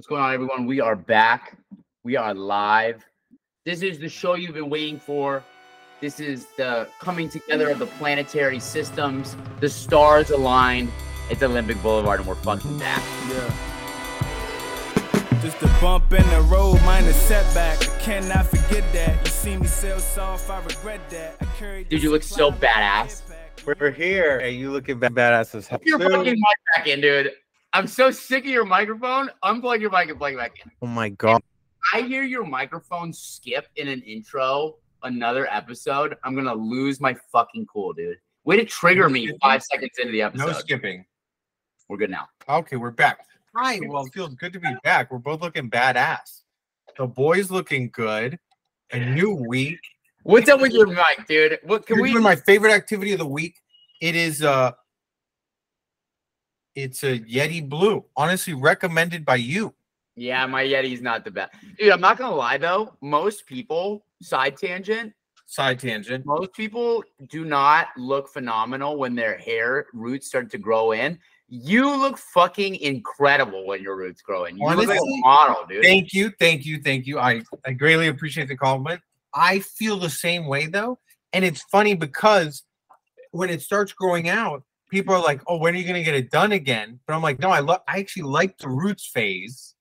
What's going on, everyone? We are back. We are live. This is the show you've been waiting for. This is the coming together of the planetary systems. The stars aligned. It's Olympic Boulevard, and we're fucking back. Yeah. Just a bump in the road, minor setback. I cannot forget that. You see me sell soft, I regret that. I carry Dude, you look so badass. We're here. Hey, you looking ba- badass as hell. Put your too. fucking mic back in, dude. I'm so sick of your microphone. Unplug your mic and plug it back in. Oh my god. I hear your microphone skip in an intro, another episode. I'm gonna lose my fucking cool, dude. Way to trigger me five seconds into the episode. No skipping. We're good now. Okay, we're back. Hi. Well, it feels good to be back. We're both looking badass. The boys looking good. A new week. What's up with your mic, dude? What can You're we? doing my favorite activity of the week. It is uh it's a Yeti Blue. Honestly, recommended by you. Yeah, my Yeti's not the best, dude. I'm not gonna lie though. Most people, side tangent, Side tangent. most people do not look phenomenal when their hair roots start to grow in. You look fucking incredible when your roots grow in. You look like a model, dude. Thank you, thank you, thank you. I, I greatly appreciate the compliment. I feel the same way though. And it's funny because when it starts growing out, people are like, Oh, when are you gonna get it done again? But I'm like, no, I love I actually like the roots phase.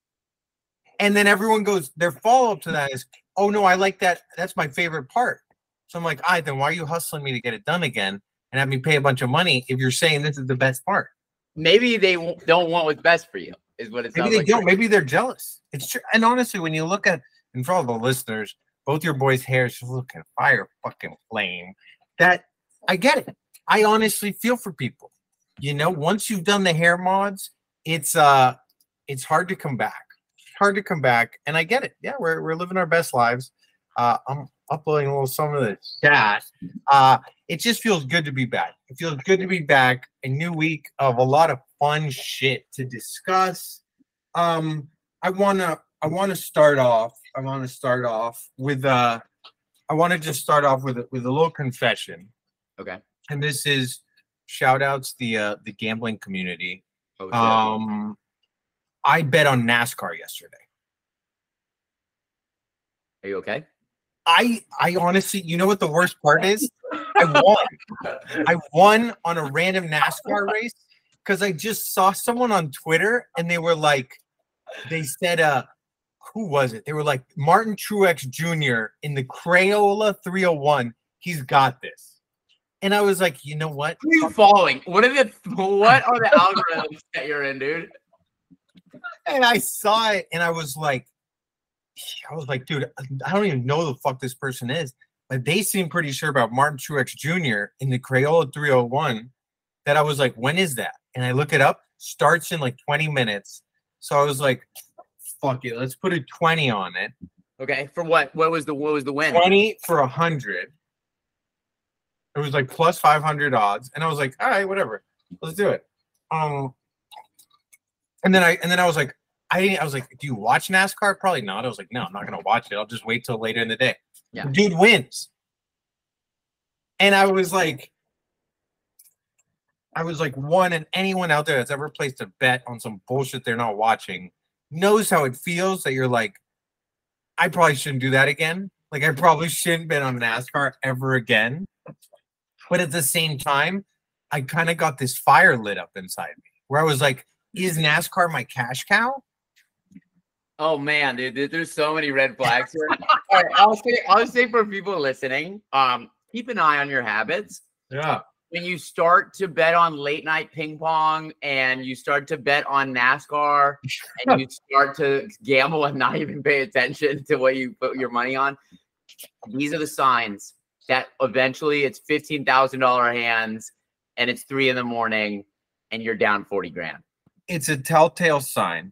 And then everyone goes, their follow-up to that is, oh no, I like that. That's my favorite part. So I'm like, all right, then why are you hustling me to get it done again and have me pay a bunch of money if you're saying this is the best part? Maybe they don't want what's best for you. Is what it sounds Maybe they like. don't. Maybe they're jealous. It's true. And honestly, when you look at, and for all the listeners, both your boys' hairs just looking fire fucking flame. That I get it. I honestly feel for people. You know, once you've done the hair mods, it's uh, it's hard to come back. Hard to come back, and I get it. Yeah, we're we're living our best lives. Uh, I'm uploading a little some of the chat. Uh, it just feels good to be back. It feels good to be back. A new week of a lot of fun shit to discuss. Um, I wanna I wanna start off. I wanna start off with uh I want to just start off with with a little confession. Okay. And this is shout outs the uh the gambling community. Oh. Um I bet on NASCAR yesterday. Are you okay? I I honestly, you know what the worst part is? I won. I won on a random NASCAR race because I just saw someone on Twitter and they were like, they said, uh, who was it? They were like Martin Truex Jr. in the Crayola 301. He's got this. And I was like, you know what? Who are you following? What are the what are the algorithms that you're in, dude? And I saw it and I was like, I was like, dude, I don't even know the fuck this person is. But they seem pretty sure about Martin Truex Jr. in the Crayola 301 that I was like, when is that? And I look it up, starts in like 20 minutes. So I was like, fuck it, let's put a 20 on it. Okay, for what? What was the what was the win? 20 for a hundred. It was like plus 500 odds. And I was like, all right, whatever. Let's do it. Um, and then I and then I was like, I I was like, do you watch NASCAR? Probably not. I was like, no, I'm not gonna watch it. I'll just wait till later in the day. Yeah. Dude wins. And I was like, I was like, one, and anyone out there that's ever placed a bet on some bullshit they're not watching knows how it feels that you're like, I probably shouldn't do that again. Like I probably shouldn't bet on NASCAR ever again. But at the same time, I kind of got this fire lit up inside me where I was like, is NASCAR my cash cow? Oh man, dude, there's so many red flags here. All right, I'll say I'll say for people listening, um, keep an eye on your habits. Yeah. When you start to bet on late night ping pong and you start to bet on NASCAR and you start to gamble and not even pay attention to what you put your money on, these are the signs that eventually it's fifteen thousand dollar hands and it's three in the morning and you're down forty grand. It's a telltale sign.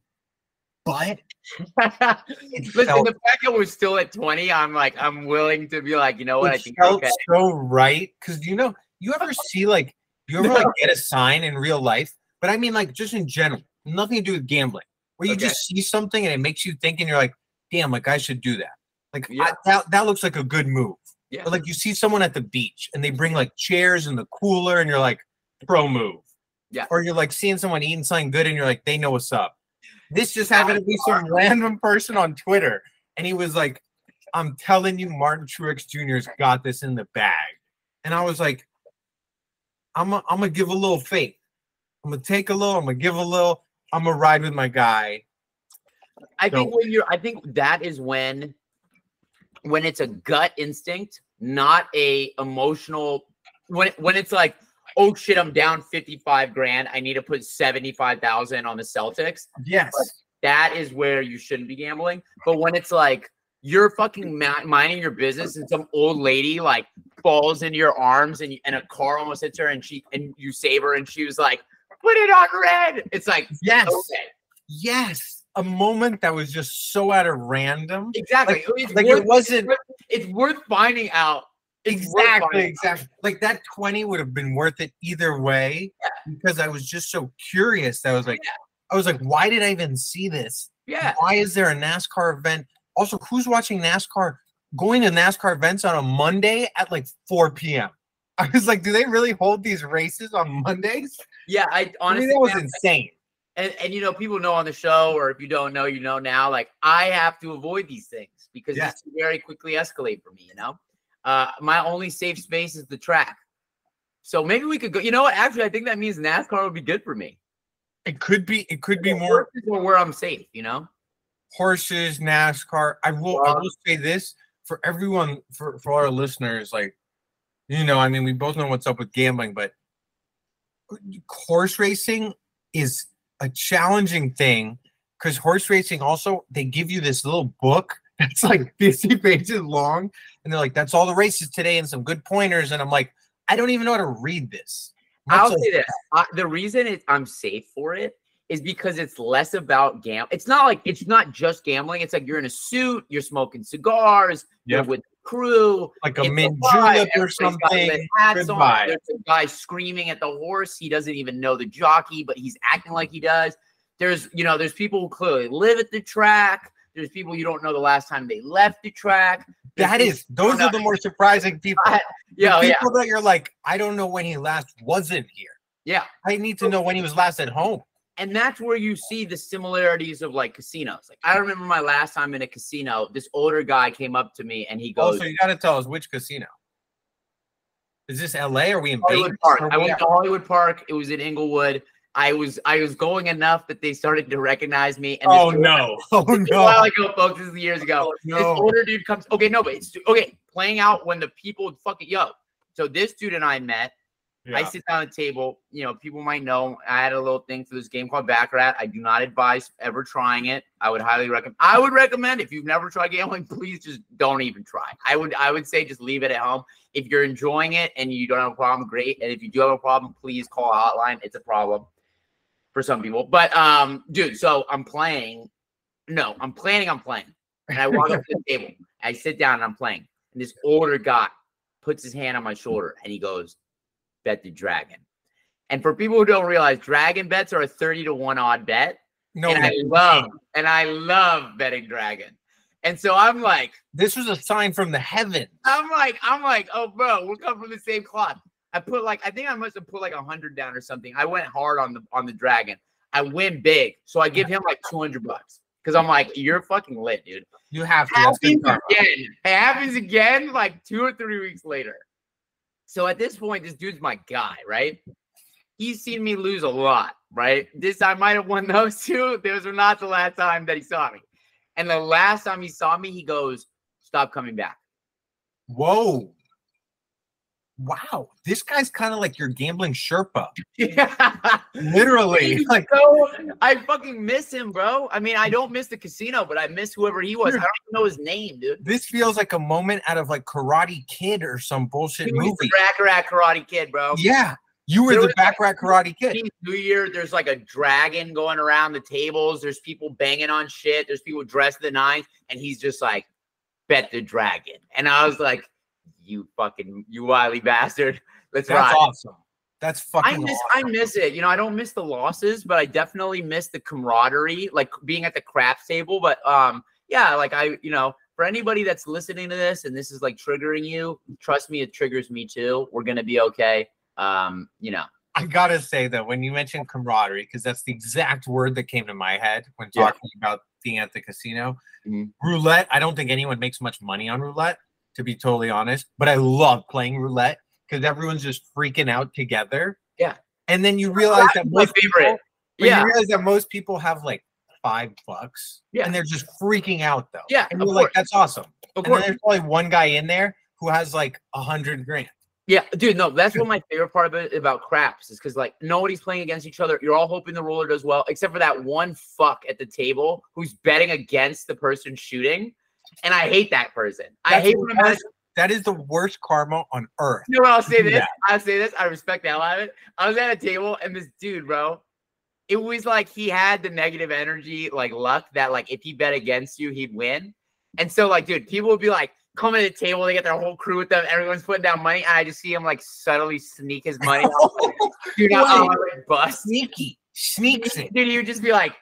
But Listen, felt, the fact that we're still at 20, I'm like, I'm willing to be like, you know what? I think felt okay. so right. Cause you know, you ever see like you ever like get a sign in real life? But I mean like just in general, nothing to do with gambling. Where you Okay. just see something and it makes you think and you're like, damn, like I should do that. Like Yeah. I, that that looks like a good move. Yeah. Or like you see someone at the beach and they bring like chairs and the cooler and you're like, pro move. Yeah. Or you're like seeing someone eating something good and you're like, they know what's up. This just happened to be some random person on Twitter, and he was like, "I'm telling you, Martin Truex Jr.'s got this in the bag," and I was like, "I'm I'm gonna give a little faith. I'm gonna take a little. I'm gonna give a little. I'm gonna ride with my guy." I think when you're, I think that is when, when it's a gut instinct, not a emotional. When when it's like, oh shit, I'm down fifty five grand. I need to put seventy five thousand on the Celtics. Yes. That is where you shouldn't be gambling. But when it's like you're fucking minding your business and some old lady like falls into your arms and and a car almost hits her and she and you save her and she was like, put it on red. It's like Yes. okay, Yes. A moment that was just so out of random. exactly. it's Like worth- it wasn't it's worth finding out. It's exactly finding out. exactly like that 20 would have been worth it either way yeah. because I was just so curious. that I was like, I was like, why did I even see this? Yeah. Why is there a NASCAR event? Also, who's watching NASCAR going to NASCAR events on a Monday at like 4 p.m.? I was like, do they really hold these races on Mondays? Yeah. I I honestly mean, that was insane. And, and you know, people know on the show, or if you don't know, you know now, like I have to avoid these things because this very quickly escalate for me, you know. Uh my only safe space is the track. So maybe we could go. You know what? Actually, I think that means NASCAR would be good for me. It could be, it could be more where I'm safe, you know. horses, NASCAR. I will I will say this for everyone for, for our listeners, like you know, I mean, we both know what's up with gambling, but horse racing is a challenging thing because horse racing also they give you this little book that's like 50 pages long, and they're like, that's all the races today and some good pointers. And I'm like, I don't even know how to read this. I'll say this: I, the reason it, I'm safe for it is because it's less about gam. It's not like it's not just gambling. It's like you're in a suit, you're smoking cigars, you're with crew. like a mint julep or everybody's got lit something. hats on, There's a guy screaming at the horse. He doesn't even know the jockey, but he's acting like he does. There's, you know, there's people who clearly live at the track. There's people you don't know the last time they left the track. There's That people is, those are the more surprising people. I- Yeah, the yeah, people that you're like, I don't know when he last wasn't here. yeah. I need to know when he was last at home. And that's where you see the similarities of like casinos. Like I remember my last time in a casino, this older guy came up to me and he oh, goes, Also, you got to tell us which casino. Is this LA? Are we in Hollywood Vegas? Park. I went at- to Hollywood Park. It was in Inglewood. I was I was going enough that they started to recognize me. And Oh no! Oh is a while ago, folks. This is years ago. Oh, This older dude comes. Okay, no, but it's okay. Playing out when the people fucking yo. So this dude and I met. I sit down at the table. You know, people might know I had a little thing for this game called Baccarat. I do not advise ever trying it. I would highly recommend. I would recommend if you've never tried gambling, please just don't even try. I would. I would say just leave it at home. If you're enjoying it and you don't have a problem, great. And if you do have a problem, please call a hotline. It's a problem for some people. But um, dude, so I'm playing. No, I'm planning on playing. And I walk up to the table. I sit down and I'm playing. And this older guy puts his hand on my shoulder and he goes, Bet the dragon. And for people who don't realize, dragon bets are a 30 to 1 odd bet. No, and I love, and I love betting dragon. And so I'm like, this was a sign from the heavens. I'm like, I'm like, oh, bro, we're coming from the same cloth. I put like, I think I must have put like a hundred down or something. I went hard on the on the dragon. I win big, so I give him like two hundred bucks because I'm like, you're fucking lit, dude. You have to. Happens again. It happens again like two or three weeks later. So at this point, this dude's my guy, right? He's seen me lose a lot, right? This I might have won those two. Those were not the last time that he saw me. And the last time he saw me, he goes, "Stop coming back." Whoa! Wow, this guy's kind of like your gambling Sherpa. Yeah. Literally, like so I fucking miss him, bro. I mean, I don't miss the casino, but I miss whoever he was. I don't know his name, dude. this feels like a moment out of like Karate Kid or some bullshit movie. Baccarat Karate Kid, bro. Yeah, you were There the was- Baccarat Karate Kid. New Year, there's like a dragon going around the tables. There's people banging on shit. There's people dressed the nines, and he's just like, bet the dragon. And I was like, you fucking, you wily bastard. Let's That's ride. awesome. That's fucking. I miss, awesome. I miss it. You know, I don't miss the losses, but I definitely miss the camaraderie, like being at the craps table. But um, yeah, like I, you know, for anybody that's listening to this and this is like triggering you, trust me, it triggers me too. We're gonna be okay. Um, you know, I gotta say though, when you mentioned camaraderie, because that's the exact word that came to my head when Yeah. talking about being at the casino. Mhm. Roulette. I don't think anyone makes much money on roulette, to be totally honest. But I love playing roulette because everyone's just freaking out together. Yeah. And then you realize that my most favorite. people, Yeah. you realize that most people have like five bucks. Yeah. And they're just freaking out though. Yeah, And of you're like, course. that's awesome. Of And course. there's probably one guy in there who has like a hundred grand. Yeah, dude, no, that's what my favorite part about it about craps is because like nobody's playing against each other. You're all hoping the roller does well, except for that one fuck at the table who's betting against the person shooting. And I hate that person. I hate when I'm that is the worst karma on earth. You know what I'll say this? that. I'll say this. I respect that hell out of it. I was at a table and this dude, bro, it was like he had the negative energy, like luck that like if he bet against you, he'd win. And so, like, dude, people would be like coming to the table, they get their whole crew with them, everyone's putting down money, and I just see him like subtly sneak his money. dude, I, I was like bust. Sneaky. Sneaks it. Dude, he would just be like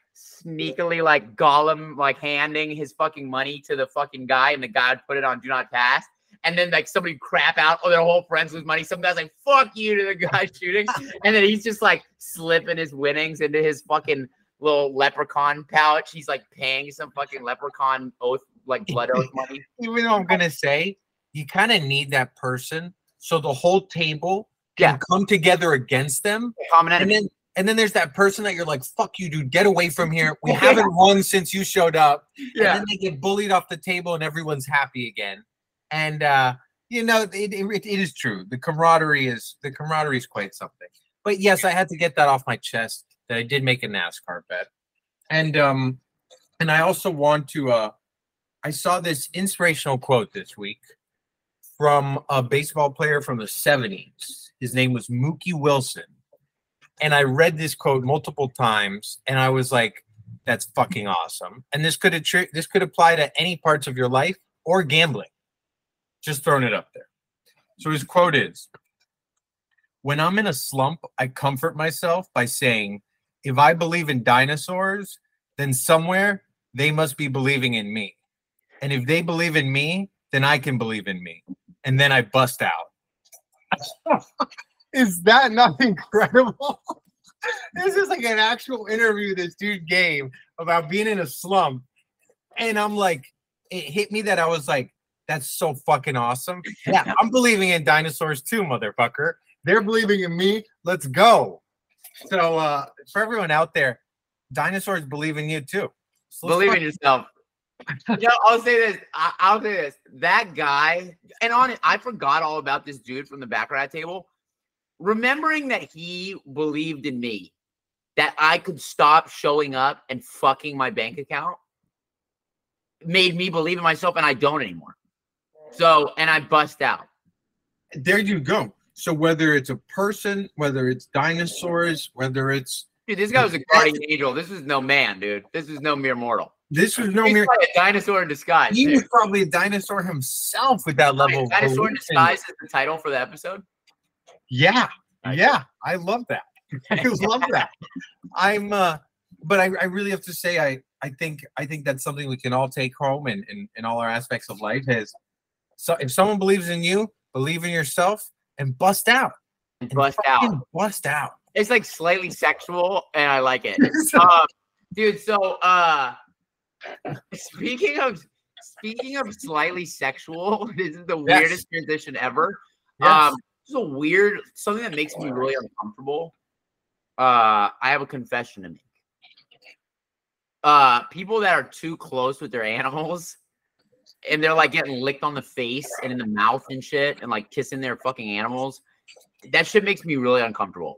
sneakily like Gollum, like handing his fucking money to the fucking guy, and the guy would put it on do not pass. And then like somebody crap out, or their whole friends lose money. Some guy's like, fuck you to the guy shooting. And then he's just like slipping his winnings into his fucking little leprechaun pouch. He's like paying some fucking leprechaun oath, like blood oath money. Even though I'm gonna say you kind of need that person so the whole table can Yeah. come together against them. Common And enemy. then and then there's that person that you're like, fuck you, dude, get away from here. We haven't won since you showed up. And Yeah. then they get bullied off the table and everyone's happy again. And uh, you know, it, it, it is true. The camaraderie is the camaraderie is quite something. But yes, I had to get that off my chest that I did make a NASCAR bet. And um and I also want to uh I saw this inspirational quote this week from a baseball player from the 70s. His name was Mookie Wilson. And I read this quote multiple times and I was like, that's fucking awesome. And this could attri- this could apply to any parts of your life or gambling. Just throwing it up there. So his quote is When I'm in a slump, I comfort myself by saying, if I believe in dinosaurs, then somewhere they must be believing in me. And if they believe in me, then I can believe in me. And then I bust out. Is that not incredible? this is like an actual interview this dude gave about being in a slump. And I'm like, it hit me that I was like, that's so fucking awesome. Yeah, I'm believing in dinosaurs too, motherfucker. They're believing in me. Let's go. So uh for everyone out there, dinosaurs believe in you too. So Believe in yourself. Yo, I'll say this. I, I'll say this. That guy, and on it, I forgot all about this dude from the back table. Remembering that he believed in me, that I could stop showing up and fucking my bank account, made me believe in myself, and I don't anymore. So, and I bust out. there you go. So whether it's a person, whether it's dinosaurs, whether it's Dude, this guy was a guardian angel. This is no man, dude. This is no mere mortal. this was no He's mere probably a dinosaur in disguise. he dude. was probably a dinosaur himself with that level of Dinosaur in in- disguise is the title for the episode. Yeah, yeah, I love that. I love that. I'm, uh, but I, I really have to say, I, I think, I think that's something we can all take home in, in, in all our aspects of life. Is so if someone believes in you, believe in yourself, and bust out, and Bust out. bust out. It's like slightly sexual, and I like it. um, dude, so uh speaking of speaking of slightly sexual, this is the Yes. weirdest transition ever. Yes. Um, this is a weird something that makes me really uncomfortable. Uh, I have a confession to make. Uh, people that are too close with their animals, and they're like getting licked on the face and in the mouth and shit, and like kissing their fucking animals. That shit makes me really uncomfortable.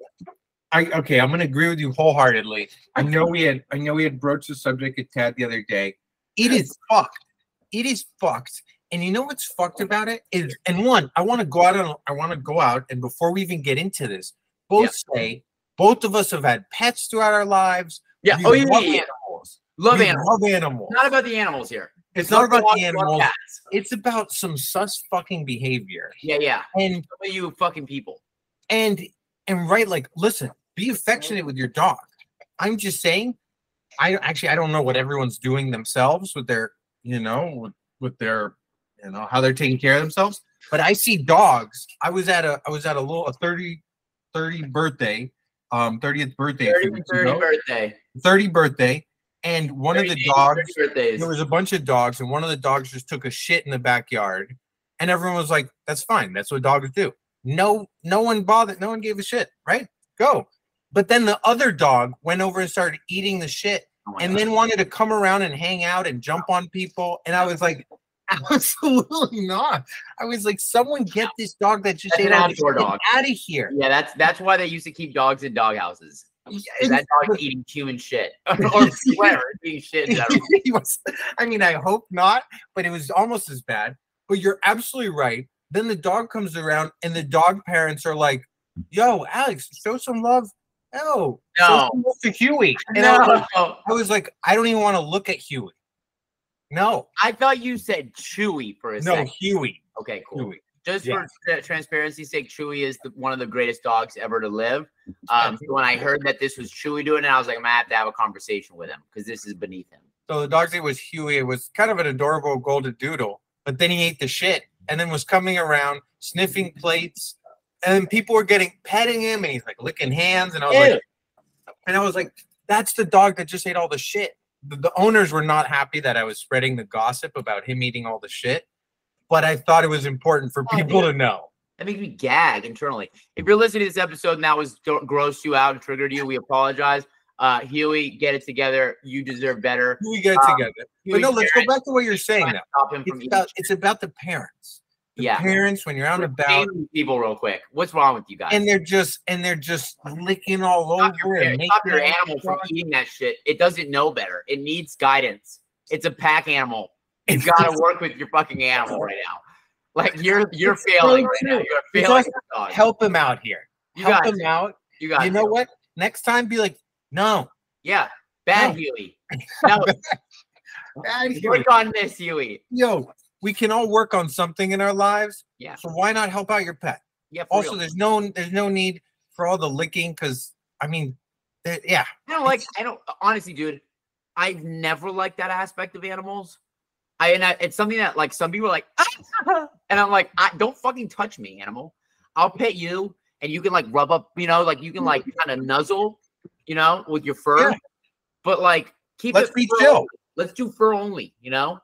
I okay, I'm gonna agree with you wholeheartedly. I know we had I know we had broached the subject at Tad the other day. It is fucked. It is fucked. And you know what's fucked about it is and one, I want to go out and I want to go out and before we even get into this, both say both of us have had pets throughout our lives. Yeah. We Oh, yeah, love yeah, yeah. animals. Love We animals. Love animals. Not about the animals here. it's not about the animals. It's about some sus fucking behavior. Yeah, yeah. And you fucking people. and and right like listen be affectionate mm. with your dog i'm just saying i actually i don't know what everyone's doing themselves with their you know with, with their you know how they're taking care of themselves but i see dogs i was at a i was at a little a 30 30th birthday, um, 30th birthday, 30, 30 birthday. 30 birthday, and one of the dogs there was a bunch of dogs, and one of the dogs just took a shit in the backyard, and everyone was like, "That's fine. That's what dogs do." No, no one bothered. No one gave a shit. Right? Go. But then the other dog went over and started eating the shit, Oh and God. then wanted to come around and hang out and jump on people. And I was like, absolutely not. I was like, someone get this dog that just That's ate an all the outdoor dog. out of here. yeah, that's that's why they used to keep dogs in doghouses. Yeah, 'Cause That dog's eating human shit or whatever, eating shit. in general. he was, I mean, I hope not, but it was almost as bad. But you're absolutely right. Then the dog comes around, and the dog parents are like, "Yo, Alex, show some love." No, No. to Huey. And I, was like, No, I was like, I don't even want to look at Huey. No, I thought you said Chewy for a no, second. Huey. Okay, cool. Huey. Just Yeah. for tra- transparency's sake, Chewy is the, one of the greatest dogs ever to live. Um, so when I heard that this was Chewy doing it, I was like, I'm gonna have to have a conversation with him because this is beneath him. So the dog's name was Huey. It was kind of an adorable golden doodle, but then he ate the shit and then was coming around sniffing plates. And then people were getting petting him and he's like licking hands. And I was like, and I was like, that's the dog that just ate all the shit. The, owners were not happy that I was spreading the gossip about him eating all the shit, but I thought it was important for Oh, people yeah. to know. That makes me gag internally. If you're listening to this episode and that was grossed you out and triggered you, we apologize. Uh, Huey, get it together. You deserve better. We get Um, together. But no, let's go back to what you're saying now. It's about, it's about the parents. Yeah. parents when you're out and about people real quick. What's wrong with you guys? and they're just and they're just licking all stop your, over and stop your animal from eating that shit. It doesn't know better. It needs guidance. It's a pack animal. You It's gotta work with your fucking animal right now. Like you're you're It's so failing right now. You're failing. like, as a dog. help him out here. You help got him to. out. You got You know to. what? Next time, be like, no, Yeah. Bad No. Huey. No, bad Huey. work on this, Huey. yo, we can all work on something in our lives. Yeah. So why not help out your pet? Yeah. Also, real. there's no there's no need for all the licking because I mean, yeah, I don't like. I don't honestly, dude. I've never liked that aspect of animals. I and I, it's something that like some people are like, "Ah," and I'm like, I, don't fucking touch me, animal. I'll pet you, and you can like rub up, you know, like you can like kind of nuzzle, you know, with your fur. Yeah. But like, keep Let's it be fur chill. only. Let's do fur only, you know.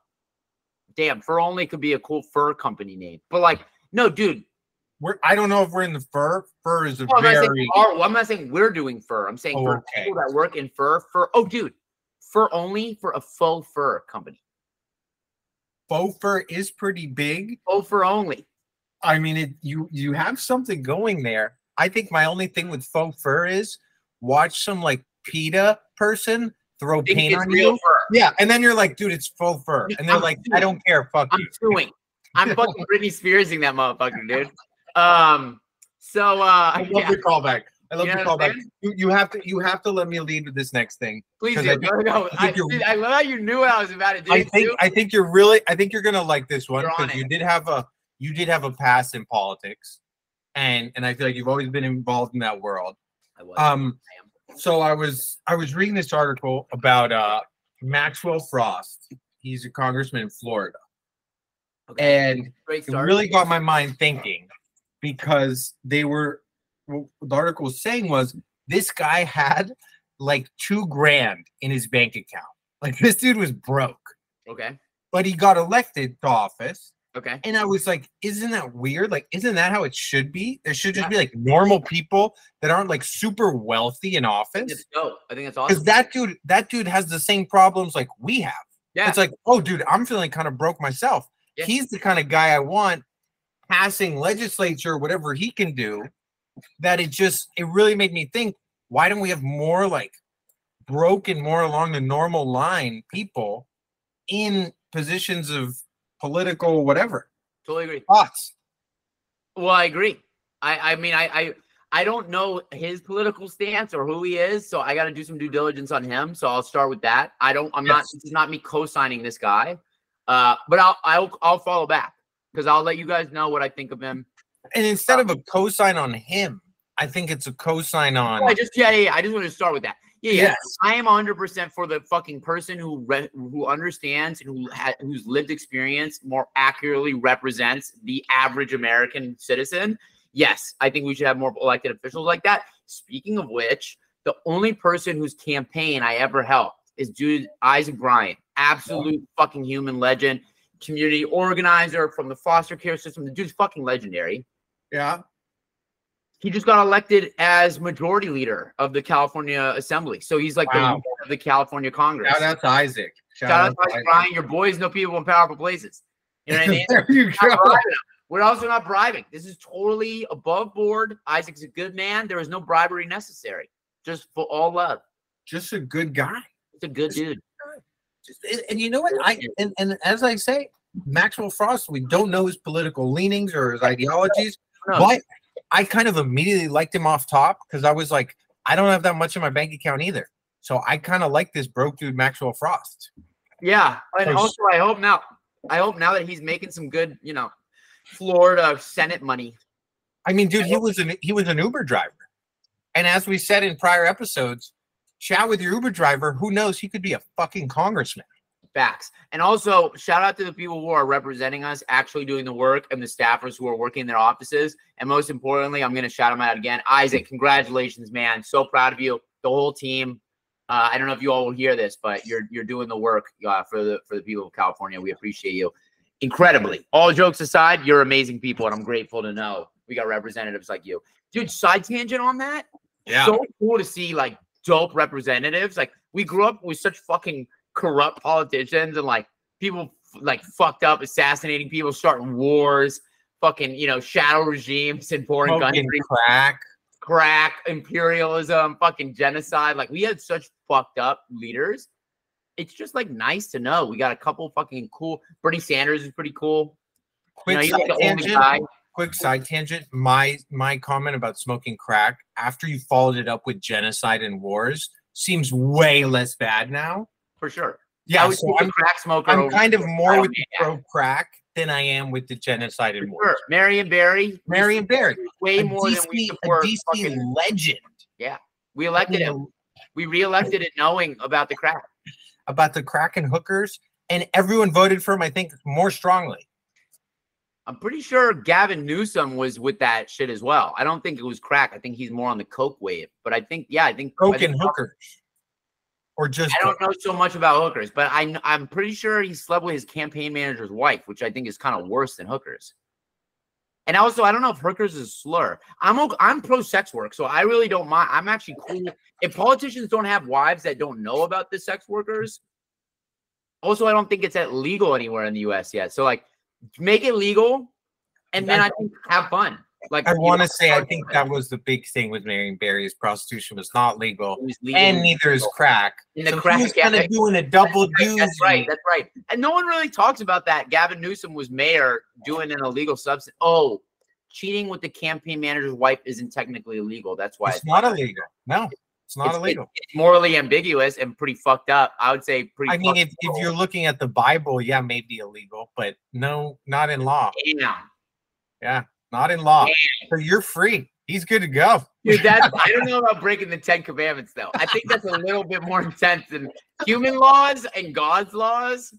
Damn, fur only could be a cool fur company name. But like, no, dude. we're I don't know if we're in the fur. Fur is a Well, I'm, not saying very are- well, I'm not saying we're doing fur. I'm saying Oh, for okay. people that work in fur. Fur. Oh, dude, fur only for a faux fur company. faux fur is pretty big. Faux fur only. I mean, it you you have something going there. I think my only thing with faux fur is watch some like PETA person throw Think paint on real you. fur. Yeah, and then you're like, dude, it's faux fur, and they're I'm like, suing. I don't care, fuck I'm you. suing. I'm fucking Britney Spearsing that motherfucker, dude. Um. So uh, I love yeah, your callback. I love You your callback. You, you have to you have to let me lead with this next thing. Please do. I No, no, I I, think I love how you knew what I was about to do. I think too. I think you're really I think you're gonna like this one You're on because you did have a you did have a past in politics, and and I feel like you've always been involved in that world. I was. Um, I am. So I was I was reading this article about uh Maxwell Frost. He's a congressman in Florida, Okay. and it really got my mind thinking because they were what the article was saying was this guy had like two grand in his bank account. Like this dude was broke, Okay. but he got elected to office. Okay. And I was like, isn't that weird? Like, isn't that how it should be? There should just be like normal people that aren't like super wealthy in office. It's dope. I think it's Because awesome. that dude, that dude has the same problems like we have. yeah. It's like, oh, dude, I'm feeling kind of broke myself. Yeah. He's the kind of guy I want passing legislature, whatever he can do. That it just, it really made me think, why don't we have more like broken, more along the normal line people in positions of political whatever? totally agree. Thoughts? Well, I agree. I I mean I I I don't know his political stance or who he is, so I got to do some due diligence on him. So I'll start with that. I don't. I'm not. Yes. This is not me co-signing this guy, uh, but I'll I'll I'll follow back because I'll let you guys know what I think of him. And instead of a co-sign on him, I think it's a co-sign on. I just yeah yeah. yeah, I just want to start with that. Yeah, yeah. Yes. I am 100% for the fucking person who re- who understands and who ha- whose lived experience more accurately represents the average American citizen. yes, I think we should have more elected officials like that. Speaking of which, the only person whose campaign I ever helped is dude Isaac Bryan, absolute fucking human legend, community organizer from the foster care system. The dude's fucking legendary. Yeah. He just got elected as majority leader of the California Assembly. So he's like the Wow. of the California Congress. Shout out to Isaac. Shout out to Isaac. Your boys know people in powerful places. You know what I mean? there you We're go. not bribing him. We're also not bribing. This is totally above board. Isaac's a good man. There is no bribery necessary. Just for all love. Just a good guy. It's a good dude. Just- and, and you know what? I and, and as I say, Maxwell Frost, we don't know his political leanings or his ideologies, No, but I kind of immediately liked him off top because I was like, I don't have that much in my bank account either. So I kind of like this broke dude Maxwell Frost. Yeah, and also I hope now, I hope now that he's making some good, you know, Florida Senate money. I mean, dude, he was an he was an Uber driver. And as we said in prior episodes, chat with your Uber driver, who knows, he could be a fucking congressman. Facts. And also, shout out to the people who are representing us, actually doing the work, and the staffers who are working in their offices. And most importantly, I'm going to shout them out again. Isaac, congratulations, man. So proud of you. The whole team. Uh, I don't know if you all will hear this, but you're you're doing the work uh, for the for the people of California. We appreciate you incredibly. All jokes aside, you're amazing people, and I'm grateful to know we got representatives like you, dude. Side tangent on that. Yeah. so cool to see like dope representatives. Like we grew up with such fucking corrupt politicians and like people like fucked up, assassinating people, starting wars, fucking you know shadow regimes in foreign countries, crack. crack, imperialism, fucking genocide. Like we had such fucked up leaders. It's just like nice to know we got a couple fucking cool. Bernie Sanders is pretty cool. You know, side like the only tangent. quick side tangent my my comment about smoking crack after you followed it up with genocide and wars seems way less bad now For sure. yeah I would so i'm, crack smoker. I'm kind of more with the pro crack than i am with the genocide and wars sure. Marion Barry. marion barry way a more than we DC, support. a DC fucking- legend Yeah. we elected him. We re-elected it knowing about the crack. about the crack and hookers and everyone voted for him i think more strongly I'm pretty sure Gavin Newsom was with that shit as well. I don't think it was crack. I think he's more on the coke wave. But I think, yeah, I think I coke think- and hookers or just I don't know so much about hookers, but I I'm pretty sure he slept with his campaign manager's wife, which I think is kind of worse than hookers. And also, I don't know if hookers is a slur. I'm I'm pro sex work, so I really don't mind. I'm actually cool if politicians don't have wives that don't know about the sex workers. Also, I don't think it's that legal anywhere in the U.S. yet. So, like, make it legal, and then I think have fun. Like, I want to say I think that was the big thing with Marion Barry is prostitution was not legal, was legal. and neither is crack. And the so crack kind of doing a double doozy. That's right. That's right. And no one really talks about that. Gavin Newsom was mayor doing an illegal substance. Oh, cheating with the campaign manager's wife isn't technically illegal. That's why It's not illegal. No, it's not it's- illegal. it's morally ambiguous and pretty fucked up. I would say pretty. I mean, if, if you're looking at the Bible, yeah, maybe illegal, but no, not in law. Damn. Not in law. So you're free. He's good to go. Dude, that's I don't know about breaking the Ten Commandments though. I think that's a little bit more intense than human laws and God's laws.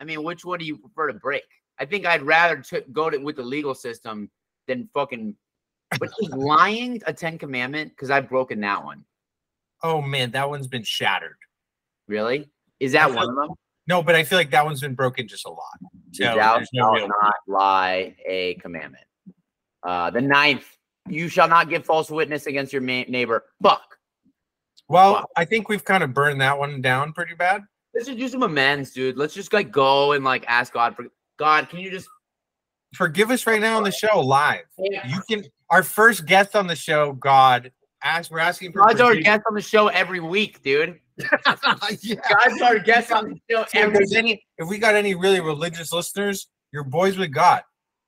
I mean, which one do you prefer to break? I think I'd rather t- go to with the legal system than fucking. But is lying a Ten Commandment? Because I've broken that one. Oh man, that one's been shattered. Really? Is that one of them? No, but I feel like that one's been broken just a lot. So thou there's no shalt not lie a commandment. Uh, the ninth, you shall not give false witness against your ma- neighbor. Fuck. Well. I think we've kind of burned that one down pretty bad. Let's just do some amends, dude. Let's just like go and like ask God for God. Can you just Forgive us right now on the show live. You can our first guest on the show, God. Ask we're asking for God's our guest on the show every week, dude. yeah. God's our guest on the show if every there's any if we got any really religious listeners, your boys with God.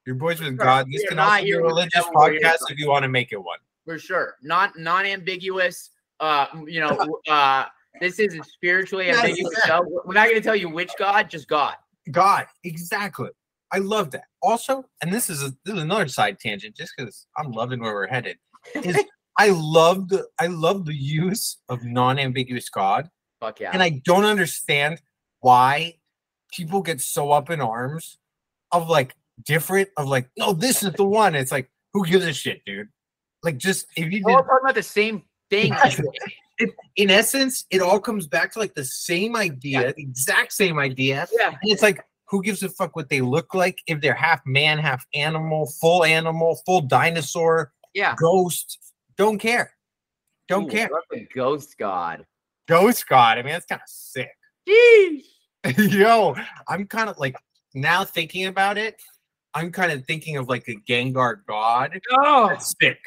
Your boys with God. This We can also be a religious devil, we're here podcast if you want to make it one. for sure. Not non-ambiguous. Uh, you know, uh, this is spiritually ambiguous show. We're not going to tell you which God, just God. God, exactly. I love that. Also, and this is a, this is another side tangent, just because I'm loving where we're headed. Is I love the I love the use of non-ambiguous God, Fuck yeah. and I don't understand why people get so up in arms of like different of like no this is the one. It's like Who gives a shit, dude? Like, just if you all talking about the same thing. it, in essence, it all comes back to like the same idea, the exact same idea. yeah. And it's like, who gives a fuck what they look like? If they're half man, half animal, full animal, full dinosaur, Yeah. ghost, don't care. Don't Ooh, care. ghost god. Ghost God. I mean, that's kind of sick. Jeez. Yo, I'm kind of like now thinking about it. I'm kind of thinking of like a Gengar God. Oh, That's sick.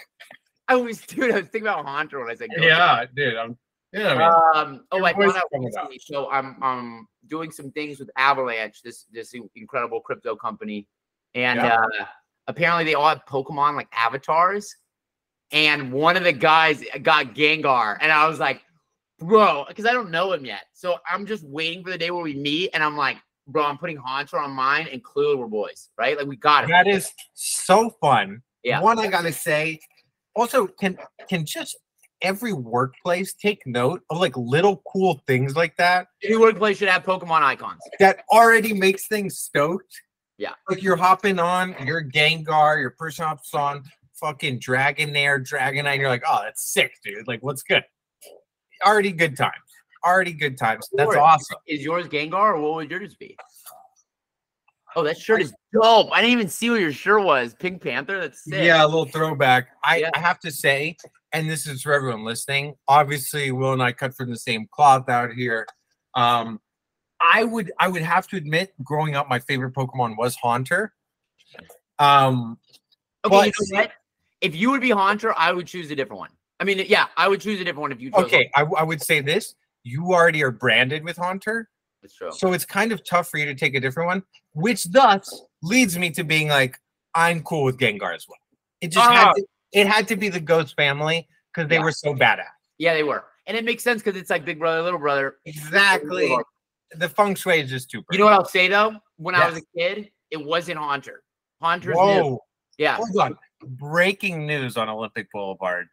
I was dude. I was thinking about Haunter when I said ghost. Yeah, dude. I'm. Yeah, man. Um. Oh, I found out recently. So I'm um doing some things with Avalanche, this this incredible crypto company, and Yeah. uh apparently they all have Pokemon like avatars, and one of the guys got Gengar, and I was like, bro, because I don't know him yet, so I'm just waiting for the day where we meet, and I'm like, bro, I'm putting Haunter on mine, and clearly we're boys, right? Like we got it. that is so fun. Yeah. One, I gotta say. Also, can can just every workplace take note of like little cool things like that Any workplace should have Pokemon icons. that already makes things stoked. Yeah. Like you're hopping on your Gengar, your person hops on fucking Dragonair, Dragonite. You're like, oh, that's sick, dude. Like, what's good? Already good times. Already good times. That's Sure. awesome. Is yours Gengar or what would yours be? Oh, that shirt is dope. I didn't even see what your shirt was. Pink Panther. That's sick. Yeah, a little throwback. I, Yeah. I have to say, and this is for everyone listening. Obviously, Will and I cut from the same cloth out here. Um, I would I would have to admit, growing up, my favorite Pokemon was Haunter. Um, Okay, you But- know? If you would be Haunter, I would choose a different one. I mean, yeah, I would choose a different one if you chose. okay, I would say this: you already are branded with Haunter, so it's kind of tough for you to take a different one. Which thus leads me to being like, I'm cool with Gengar as well. It just Ah. had to, it had to be the Ghost family because they Yeah. were so badass. Yeah, they were, and it makes sense because it's like Big Brother, Little Brother. Exactly. The feng shui is just too. You know what I'll say though? When I was a kid, it wasn't Haunter. Haunter's new. Whoa! Yeah. Hold on. Breaking news on Olympic Boulevard.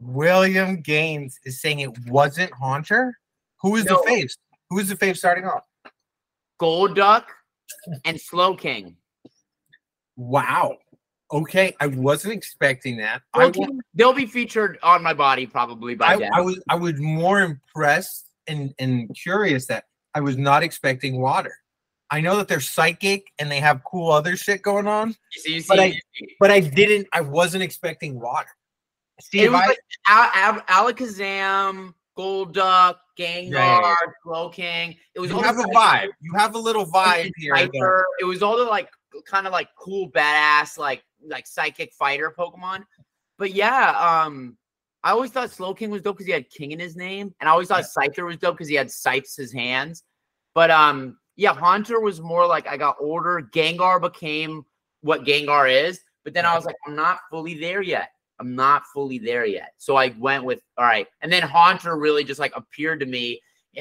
William Gaines is saying it wasn't Haunter. Who is No. the face? Who is the face starting off? Gold Duck and Slowking. Wow. Okay, I wasn't expecting that. I, wa- King, they'll be featured on my body probably by I, then. I was I was more impressed and, and curious that I was not expecting water. I know that they're psychic and they have cool other shit going on, You see, you but see, but I didn't. I wasn't expecting water. See, it was I, like Al- Al- Alakazam, Golduck, Gengar, Yeah, yeah, King. It was you all have a vibe. You have a little vibe here. It was all the like kind of like cool badass like like psychic fighter Pokemon. But yeah, um I always thought Slowking was dope because he had King in his name, and I always thought Scyther was dope because he had Scythes his hands. But um yeah, Haunter was more like I got older. Gengar became what Gengar is, but then I was like, I'm not fully there yet. I'm not fully there yet. So I went with all right, and then Haunter really just like appeared to me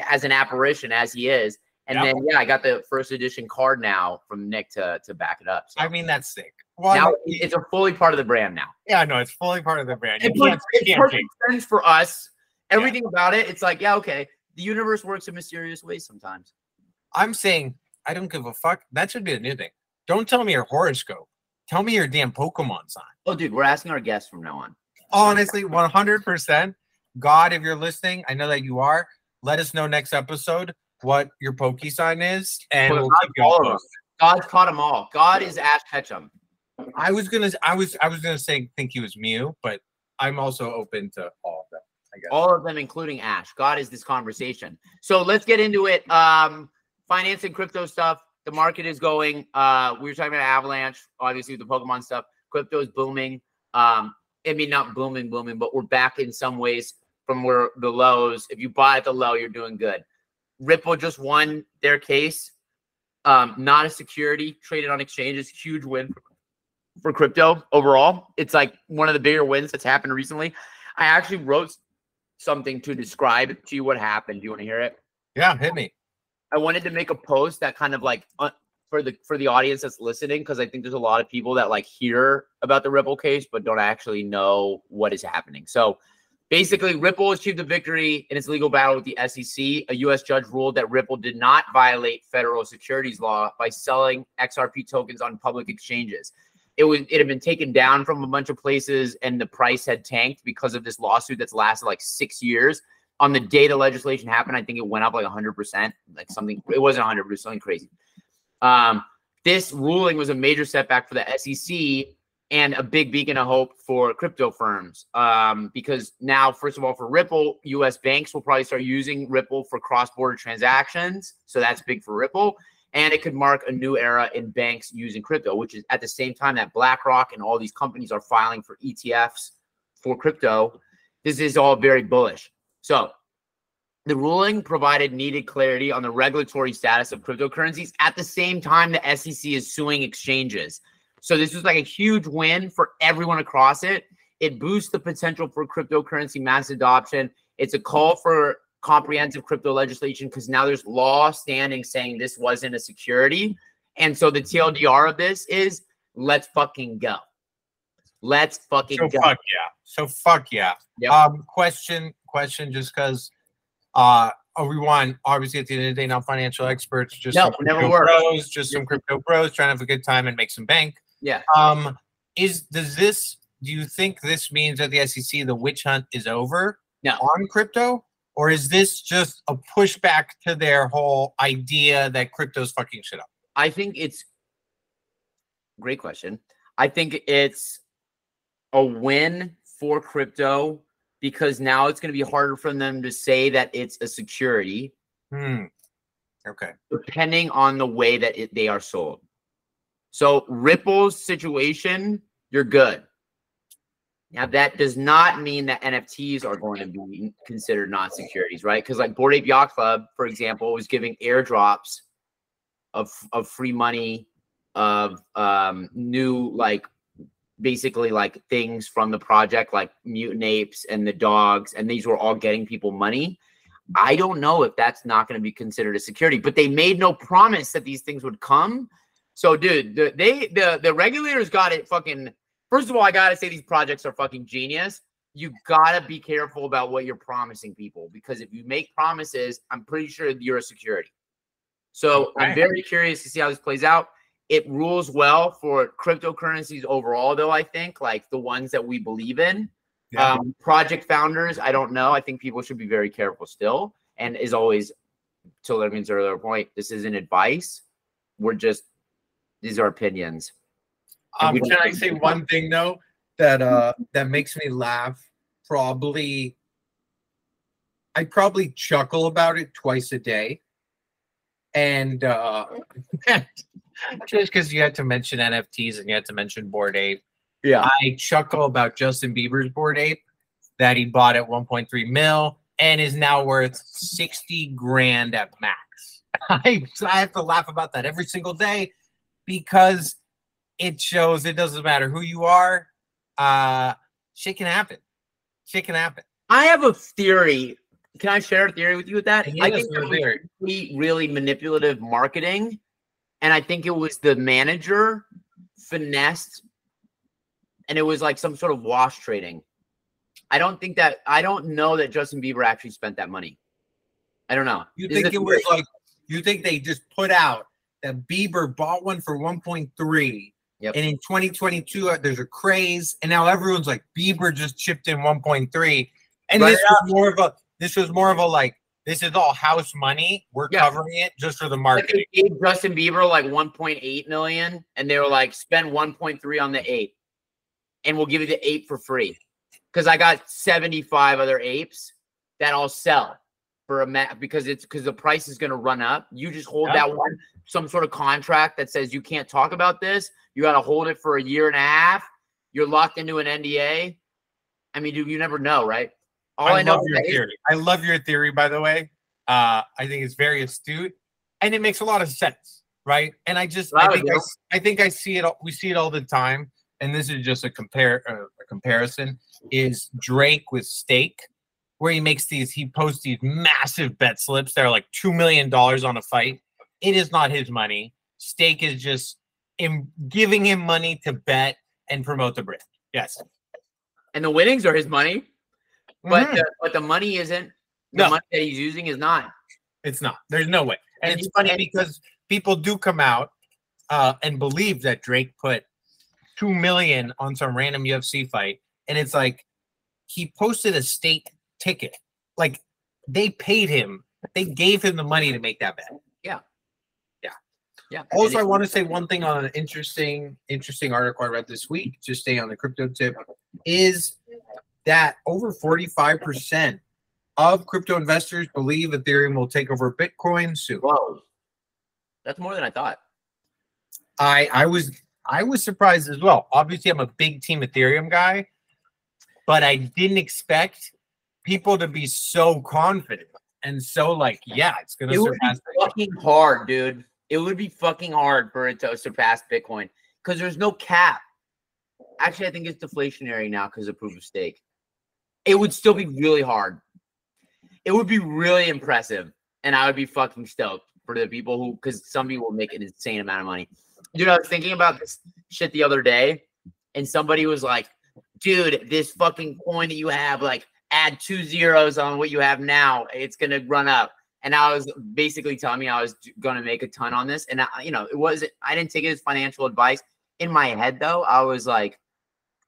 as an apparition as he is. And Yep. then yeah, I got the first edition card now from Nick to to back it up. So I mean, that's sick. Well, now it's a fully part of the brand now. yeah, no, it's fully part of the brand. You It makes you it can't perfect sense for us. Everything about it, it's like, yeah, okay. The universe works in mysterious ways sometimes. I'm saying I don't give a fuck. That should be a new thing. Don't tell me your horoscope. Tell me your damn Pokemon sign. Oh, dude, we're asking our guests from now on. Honestly, 100%. God, if you're listening, I know that you are. Let us know next episode what your Poke sign is, and Well, we'll keep you all of us. God's caught them all. God is Ash Ketchum. I was gonna, I was, I was gonna say think he was Mew, but I'm also open to all of them. I guess. All of them, including Ash. God is this conversation. So let's get into it. Um, finance and crypto stuff. The market is going. Uh, we were talking about Avalanche, obviously with the Pokemon stuff. Crypto is booming. Um, I mean, not booming, booming, but we're back in some ways from where the lows. If you buy at the low, you're doing good. Ripple just won their case. Um, not a security traded on exchanges. Huge win for crypto overall. It's like one of the bigger wins that's happened recently. I actually wrote something to describe to you what happened. Do you want to hear it? Yeah, hit me. I wanted to make a post that kind of like uh, for the for the audience that's listening because I think there's a lot of people that like hear about the Ripple case but don't actually know what is happening. So basically, Ripple achieved a victory in its legal battle with the SEC. A U.S. judge ruled that Ripple did not violate federal securities law by selling XRP tokens on public exchanges. it was it had been taken down from a bunch of places and the price had tanked because of this lawsuit that's lasted like six years. On the day the legislation happened, I think it went up like 100%, like something, it wasn't 100, but it was something crazy. Um, this ruling was a major setback for the SEC and a big beacon of hope for crypto firms. Um, because now, first of all, for Ripple, US banks will probably start using Ripple for cross border transactions. So that's big for Ripple. And it could mark a new era in banks using crypto, which is at the same time that BlackRock and all these companies are filing for ETFs for crypto. This is all very bullish. So the ruling provided needed clarity on the regulatory status of cryptocurrencies at the same time the SEC is suing exchanges. So this was like a huge win for everyone across it. It boosts the potential for cryptocurrency mass adoption. It's a call for comprehensive crypto legislation because now there's law standing saying this wasn't a security. And so the TLDR of this is let's fucking go. Let's fucking go. So go. fuck yeah. So fuck yeah. Yep. Um, question, question, just because uh we want obviously at the end of the day, not financial experts, just No, never were. bros, just some crypto bros trying to have a good time and make some bank. Yeah. Um, is does this do you think this means that the SEC the witch hunt is over No. on crypto? Or is this just a pushback to their whole idea that crypto's fucking shit up? I think it's great question. I think it's a win for crypto because now it's going to be harder for them to say that it's a security Hmm. Okay. depending on the way that it, they are sold. So Ripple's situation, you're good. Now that does not mean that NFTs are going to be considered non-securities, right? Because like Bored Ape Yacht Club, for example, was giving airdrops of of free money of um new like basically like things from the project like mutant apes and the dogs and these were all getting people money. I don't know if that's not going to be considered a security but they made no promise that these things would come. So dude the, they the the regulators got it fucking first of all i gotta say these projects are fucking genius. You gotta be careful about what you're promising people because if you make promises i'm pretty sure you're a security. So i'm very curious to see how this plays out it rules well for cryptocurrencies overall though i think like the ones that we believe in. Yeah. um, project founders i don't know. I think people should be very careful still. And as always to Lerman's earlier point this isn't advice. We're just these are opinions. Um, can I say one thing though that uh that makes me laugh? Probably, I probably chuckle about it twice a day, and uh just because you had to mention NFTs and you had to mention Bored Ape, yeah I chuckle about Justin Bieber's Bored Ape that he bought at 1.3 mil and is now worth 60 grand at max. I, I have to laugh about that every single day because it shows it doesn't matter who you are, uh, shit can happen. Shit can happen. i have a theory can i share a theory with you with that i think no that was theory. really, really manipulative marketing and i think it was the manager finessed and it was like some sort of wash trading. I don't think that i don't know that justin bieber actually spent that money. I don't know. You This think it was like you think they just put out that Bieber bought one for 1.3 Yep. and in 2022 uh, there's a craze and now everyone's like Bieber just chipped in 1.3 and Right this was more of a this was more of a like this is all house money we're Yeah. covering it just for the Like they gave Justin Bieber like 1.8 million, and they were like, spend 1.3 on the ape, and we'll give you the ape for free. Because I got 75 other apes that I'll sell for a ma- because it's because the price is going to run up. You just hold Yeah. that one, some sort of contract that says you can't talk about this. You got to hold it for a year and a half. You're locked into an NDA. I mean, dude, you never know, right? All I, I, love your theory. I love your theory by the way. Uh I think it's very astute and it makes a lot of sense right? And I just I think I, I think I see it all, we see it all the time and this is just a compare uh, a comparison is Drake with Stake where he makes these he posts these massive bet slips that are like 2 million dollars on a fight. It is not his money. Stake is just him giving him money to bet and promote the brand. Yes. And the winnings are his money, but Mhm. the, but the money isn't. The No. money that he's using is not. It's not. There's no way. And And it's funny and- because people do come out uh, and believe that Drake put two million on some random UFC fight, and it's like he posted a Stake ticket. Like they paid him, they gave him the money to make that bet. Yeah. Yeah. Yeah. Also, I want to say one thing on an interesting, interesting article I read this week. Just stay on the crypto tip. Is that over forty five percent of crypto investors believe Ethereum will take over Bitcoin soon? Whoa. That's more than I thought. I I was I was surprised as well. Obviously, I'm a big Team Ethereum guy, but I didn't expect people to be so confident and so like, yeah, it's gonna It would be surpass. fucking hard, dude. It would be fucking hard for it to surpass Bitcoin because there's no cap. Actually, I think it's deflationary now because of proof of stake. It would still be really hard. It would be really impressive, and I would be fucking stoked for the people who, because some people make an insane amount of money. Dude, I was thinking about this shit the other day, and somebody was like, "Dude, this fucking coin that you have, like, add two zeros on what you have now, it's gonna run up." and I was basically telling me I was to make a ton on this. And I, you know, it wasn't. I didn't take it as financial advice. In my head, though, I was like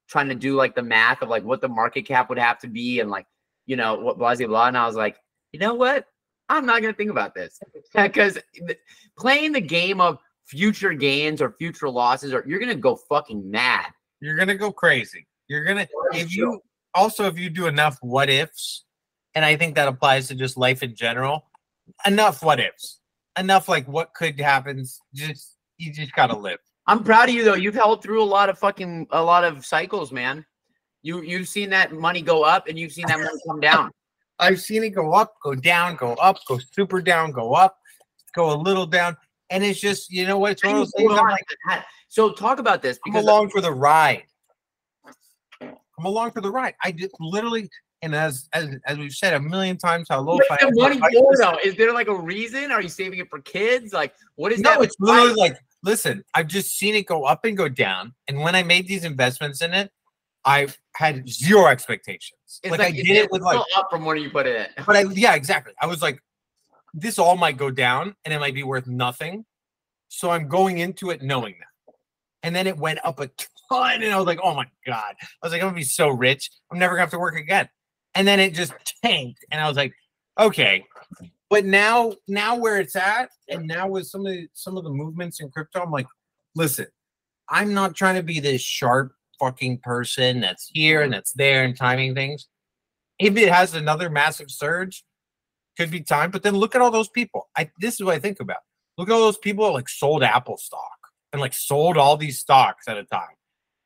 trying to do like the math of like what the market cap would have to be and like you know what blah blah blah. And I was like, you know what? I'm not going to think about this because playing the game of future gains or future losses, or you're going to go fucking mad. You're gonna go crazy. You're gonna if you also if you do enough what ifs, and I think that applies to just life in general. Enough what ifs, enough like what could happen. Just you just gotta live. I'm proud of you though. You've held through a lot of fucking a lot of cycles, man. You you've seen that money go up and you've seen that money come down. I've seen it go up, go down, go up, go super down, go up, go a little down, and it's just you know what? It's one of those things. I'm like, so talk about this I'm because along for the ride. I'm along for the ride. I just literally, and as as as we've said a million times, how low What's the money advice for is- though? Is there like a reason? Are you saving it for kids? Like what is No, that? it's literally like, listen, I've just seen it go up and go down. And when I made these investments in it, I had zero expectations. It's like, I did it with like, up from where you put it in. but I, yeah, exactly. I was like, this all might go down and it might be worth nothing. So I'm going into it knowing that. And then it went up a ton. And I was like, oh my God. I was like, I'm going to be so rich. I'm never going to have to work again. And then it just tanked. And I was like, okay. But now, now where it's at, and now with some of the, some of the movements in crypto, I'm like, listen, I'm not trying to be this sharp fucking person that's here and that's there and timing things. If it has another massive surge, could be time. But then look at all those people. I this is what I think about. Look at all those people that like sold Apple stock and like sold all these stocks at a time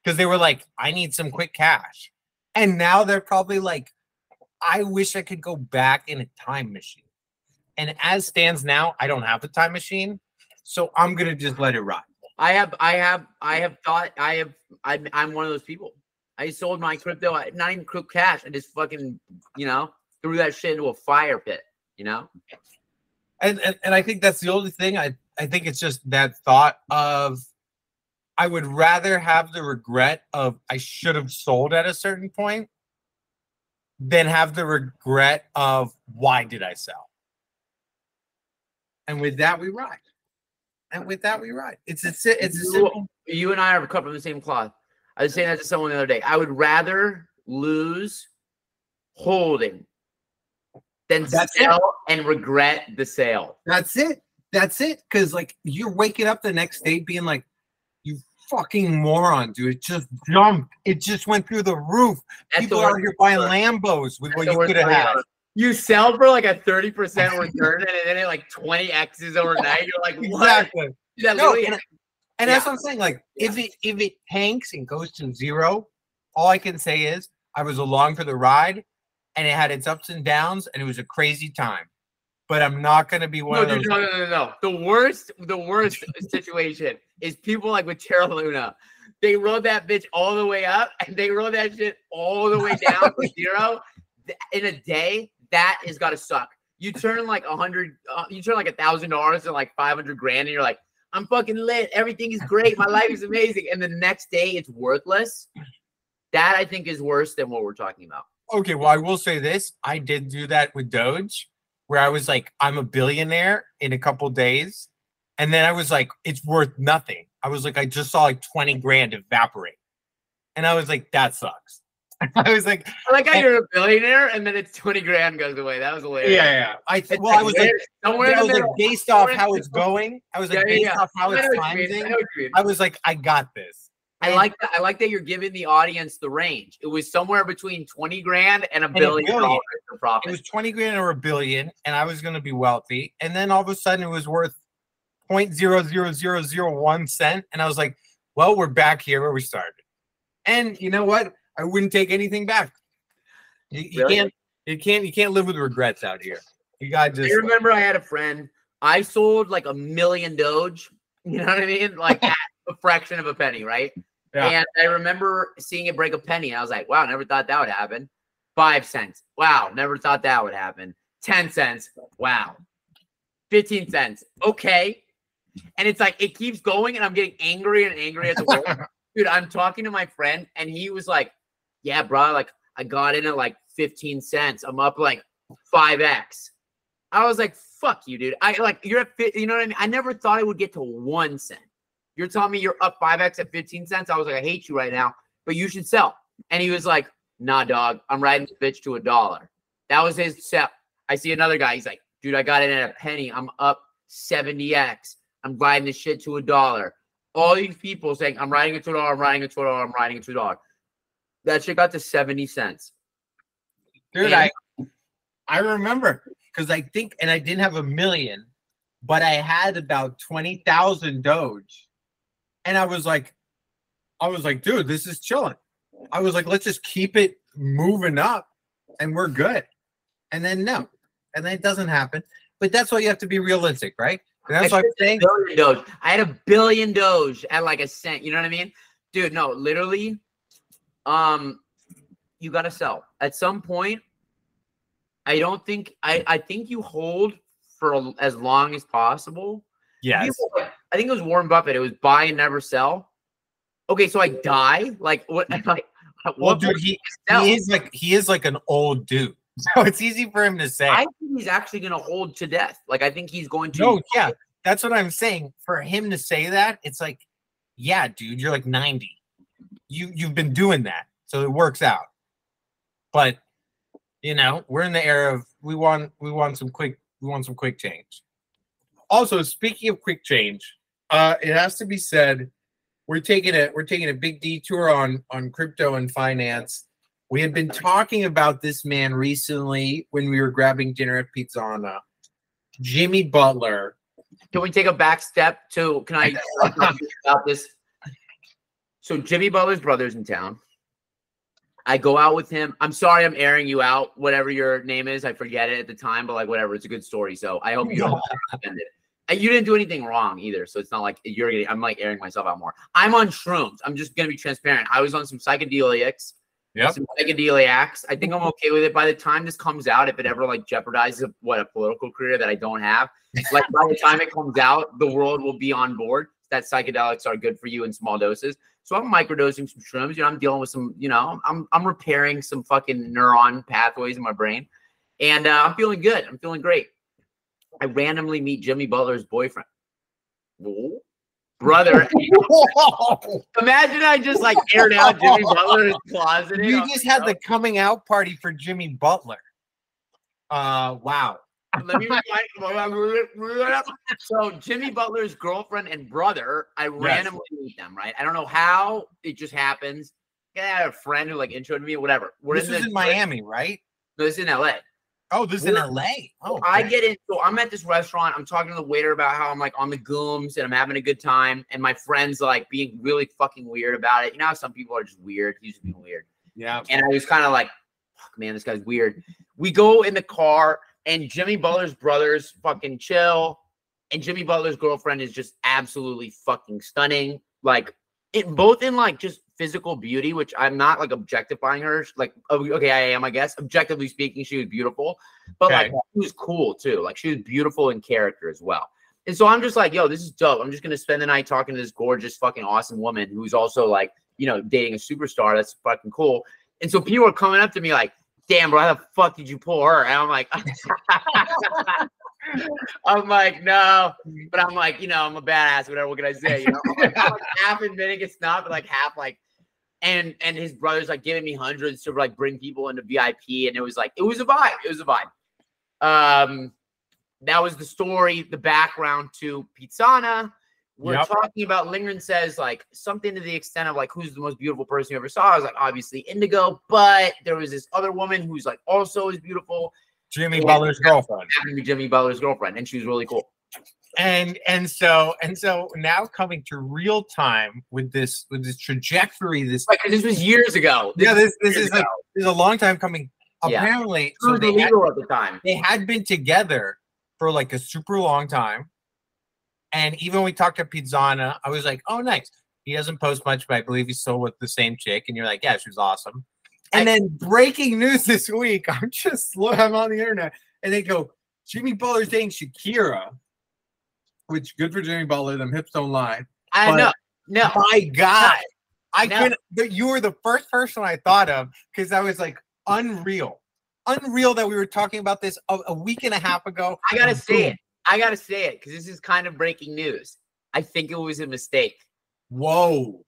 because they were like, I need some quick cash. And now they're probably like, I wish I could go back in a time machine. And as stands now, I don't have the time machine. So I'm gonna just let it ride. I have, I have, I have thought, I have, I'm, I'm one of those people. I sold my crypto, not even crypto cash. I just fucking, you know, threw that shit into a fire pit. You know, and, and and I think that's the only thing. I I think it's just that thought of I would rather have the regret of I should have sold at a certain point than have the regret of why did I sell. And with that we ride. And with that we ride. It's a it's a simple. you and I are cut from the same cloth. I was saying that to someone the other day. I would rather lose holding than That's it. sell and regret the sale. That's it. That's it. Because like you're waking up the next day being like, you fucking moron, dude. It just jumped. It just went through the roof. That's People the are worst here buying. Lambos with That's what you could have had. You sell for like a 30% return and then it like 20 X's overnight. You're like, what? Exactly. That No, and, and that's what I'm saying. Like, if it if it tanks and goes to zero, all I can say is I was along for the ride, and it had its ups and downs, and it was a crazy time. But I'm not gonna be one no, of those. no, no, no, no. The worst, the worst situation is people like with Terra Luna. They rode that bitch all the way up and they rode that shit all the way down to zero. In a day, that has got to suck. You turn like a hundred, uh, you turn like a thousand dollars to like 500 grand and you're like, I'm fucking lit. Everything is great. My life is amazing. And the next day it's worthless. That I think is worse than what we're talking about. Okay, well, I will say this: I did do that with Doge, where I was like, I'm a billionaire in a couple days, And then I was like, it's worth nothing. I was like, I just saw like 20 grand evaporate. And I was like, that sucks. I was like, I like how you're a billionaire and then it's 20 grand goes away. That was hilarious. yeah. Yeah. I th- It's well, I was like, somewhere in I the was like based off how it's going. I was like Yeah, yeah, based yeah. off how I it's know what you mean. I climbing. know what you mean. I was like, I got this. I like that. I like that you're giving the audience the range. It was somewhere between 20 grand and a a billion billion. dollars for it was 20 grand or a billion, and I was going to be wealthy. And then all of a sudden, it was worth 0.00001 cent. And I was like, well, we're back here where we started. And you know what? I wouldn't take anything back. You, you Really? can't, you can't, you can't live with regrets out here. You got to I just. remember I had a friend. I sold like a million Doge. You know what I mean? Like at a fraction of a penny, right? Yeah. And I remember seeing it break a penny. I was like, wow, never thought that would happen. Five cents. Wow, never thought that would happen. 10 cents. Wow. 15 cents. Okay. And it's like it keeps going, and I'm getting angry and angry at the world. Dude, I'm talking to my friend, and he was like, Yeah, bro, like I got in at like 15 cents. I'm up like 5x. I was like, fuck you, dude. I like you're at you know what I mean? I never thought I would get to one cent. You're telling me you're up 5x at 15 cents. I was like, I hate you right now, but you should sell. And he was like, nah, dog, I'm riding this bitch to a dollar. That was his sell. I see another guy. He's like, dude, I got it at a penny. I'm up 70x. I'm riding this shit to a dollar. All these people saying, I'm riding it to a dollar, I'm riding it to a dollar, I'm riding it to a dollar. That shit got to 70 cents. Dude, And- I I remember because I think, and I didn't have a million, but I had about twenty thousand Doge, and I was like, I was like, dude, this is chilling. I was like, let's just keep it moving up, and we're good. And then no, and then it doesn't happen. But that's why you have to be realistic, right? And that's I what I'm saying. Doge. I had a billion Doge at like a cent. You know what I mean? Dude, no, literally. Um, you gotta sell. At some point, I don't think I I think you hold for a- as long as possible. Yes. People, I think it was Warren Buffett. It was buy and never sell. Okay, so I die. Like what like Well, what dude, he, do you sell? he is like he is like an old dude, so it's easy for him to say. I think he's actually gonna hold to death. Like I think he's going to No, yeah, that's what I'm saying. For him to say that, it's like, yeah, dude, you're like 90. You you've been doing that, so it works out. But you know, we're in the era of we want we want some quick we want some quick change. Also, speaking of quick change, uh, it has to be said, we're taking a we're taking a big detour on on crypto and finance. We had been talking about this man recently when we were grabbing dinner at Pizzana. Jimmy Butler. Can we take a back step to? Can I talk about this? So Jimmy Butler's brother's in town. I go out with him. I'm sorry, I'm airing you out. Whatever your name is, I forget it at the time, but like whatever, it's a good story. So I hope you don't offended. And you didn't do anything wrong either, so it's not like you're getting. I'm like airing myself out more. I'm on shrooms. I'm just gonna be transparent. I was on some psychedelics. Yep. Some psychedelics. I think I'm okay with it. By the time this comes out, if it ever like jeopardizes what a political career that I don't have, like by the time it comes out, the world will be on board that psychedelics are good for you in small doses. So I'm microdosing some shrooms. You know, I'm dealing with some. You know, I'm I'm repairing some fucking neuron pathways in my brain, and uh, I'm feeling good. I'm feeling great. I randomly meet Jimmy Butler's boyfriend. Whoa. Brother, imagine I just like aired out Jimmy Butler's closet. you just had the coming out party for Jimmy Butler. Uh, wow. Let me remind- so Jimmy Butler's girlfriend and brother, I randomly meet them, right? I don't know how it just happens. I had a friend who like introed me, whatever. We're this in the- in Miami, right? No, this is in LA. Oh, this is in LA. Oh, I get in. So I'm at this restaurant. I'm talking to the waiter about how I'm like on the gooms and I'm having a good time. And my friend's like being really fucking weird about it. You know how some people are just weird? He's just being weird. yeah. And I was kind of like, fuck, man, this guy's weird. We go in the car, and Jimmy Butler's brothers fucking chill. And Jimmy Butler's girlfriend is just absolutely fucking stunning. Like, it both in like just physical beauty, which I'm not like objectifying her. Like, oh, okay, I am, I guess. Objectively speaking, she was beautiful, but like, she was cool too. Like, she was beautiful in character as well. And so I'm just like, yo, this is dope. I'm just gonna spend the night talking to this gorgeous, fucking awesome woman who's also like, you know, dating a superstar. That's fucking cool. And so people are coming up to me like, damn, bro, how the fuck did you pull her? And I'm like, I'm like, no, but I'm like, you know, I'm a badass. Whatever. What can I say? You know, I'm like, I'm like half admitting it's not, but like half like, and and his brother's like giving me hundreds to like bring people into VIP, and it was like it was a vibe. It was a vibe. Um, that was the story, the background to Pizzana. We're Yep. talking about Lindgren says like something to the extent of like who's the most beautiful person you ever saw. I was like, obviously Indigo, but there was this other woman who's like also as beautiful, Jimmy Butler's girlfriend. happened to be Jimmy Butler's girlfriend, and she was really cool. and and so and so now coming to real time with this with this trajectory this Like this was years ago. yeah this this is like this is a long time coming apparently Who so they had, at the time. they had been together for like a super long time and even when we talked to Pizzana I was like oh nice he doesn't post much but I believe he's still with the same chick and you're like yeah she's awesome and then breaking news this week I'm just I'm on the internet and they go Jimmy Butler's dating Shakira which good for Jimmy Butler them hips don't lie I but- know. No. my God. I No. couldn't. You were the first person I thought of because I was like, unreal. Unreal that we were talking about this a, a week and a half ago. I gotta see it. I gotta say it because this is kind of breaking news. I think it was a mistake. Whoa.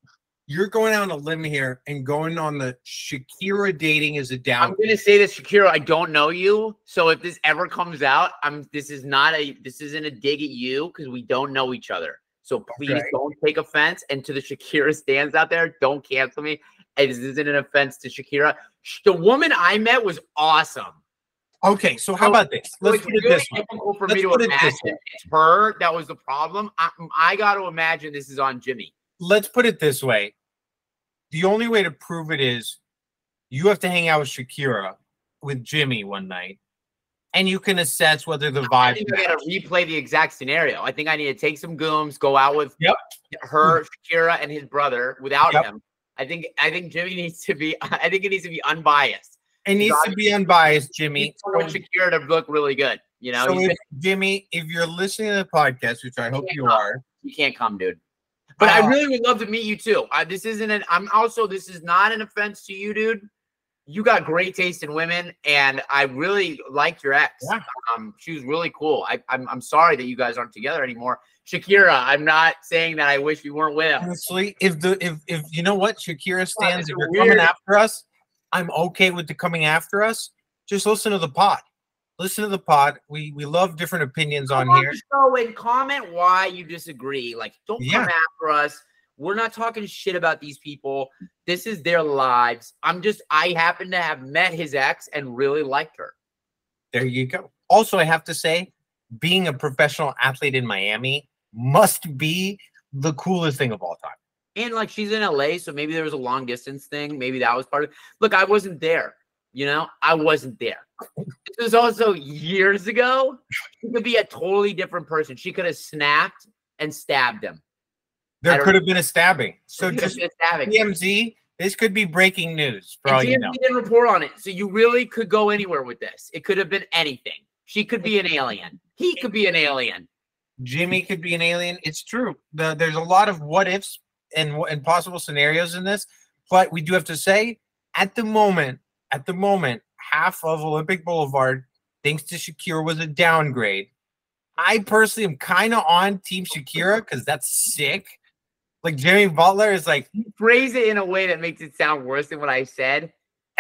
You're going out on a limb here and going on the Shakira dating is a down. I'm gonna say this, Shakira. I don't know you, so if this ever comes out, I'm. This is not a. This isn't a dig at you because we don't know each other. So please Okay. don't take offense. And to the Shakira stands out there, don't cancel me. This isn't an offense to Shakira. The woman I met was awesome. Okay, so how So- about this? Let's it's put it really this way. for Let's me to put it this way. it's her that was the problem. I, I got to imagine this is on Jimmy. Let's put it this way. The only way to prove it is you have to hang out with Shakira with Jimmy one night, and you can assess whether the I vibe. think I got to replay the exact scenario. I think I need to take some gooms, go out with Yep. her, Shakira, and his brother without Yep. him. I think I think Jimmy needs to be. I think it needs to be unbiased. It needs to be unbiased, Jimmy. want Shakira to look really good. You know, So if, Jimmy, if you're listening to the podcast, which I hope you are, you can't come, dude. But I Uh, really would love to meet you too. I, this isn't an. I'm also. This is not an offense to you, dude. You got great taste in women, and I really liked your ex. Yeah. Um, she was really cool. I, I'm I'm sorry that you guys aren't together anymore. Shakira, I'm not saying that I wish we weren't with honestly, if the if if you know what Shakira stands, if you're weird. coming after us, I'm okay with the coming after us. Just listen to the pod. Listen to the pod. We we love different opinions on Come here. show and comment why you disagree. Like, don't Yeah. come after us. We're not talking shit about these people. This is their lives. I'm just. I happen to have met his ex and really liked her. There you go. Also, I have to say, being a professional athlete in Miami must be the coolest thing of all time. And like she's in LA, so maybe there was a long distance thing. Maybe that was part of it. Look, I wasn't there. You know, I wasn't there. This was also years ago. She could be a totally different person. She could have snapped and stabbed him. There could have been a stabbing. So She could have just stabbing. TMZ, this could be breaking news for And all you TMZ know. didn't report on it, so you really could go anywhere with this. It could have been anything. She could be an alien. He could be an alien. Jimmy could be an alien. It's true. The, there's a lot of what ifs and and possible scenarios in this, but we do have to say, at the moment, at the moment, half of Olympic Boulevard thinks to Shakira was a downgrade. I personally am kind of on Team Shakira because that's sick. Like Jimmy Butler is like, You phrase it in a way that makes it sound worse than what I said.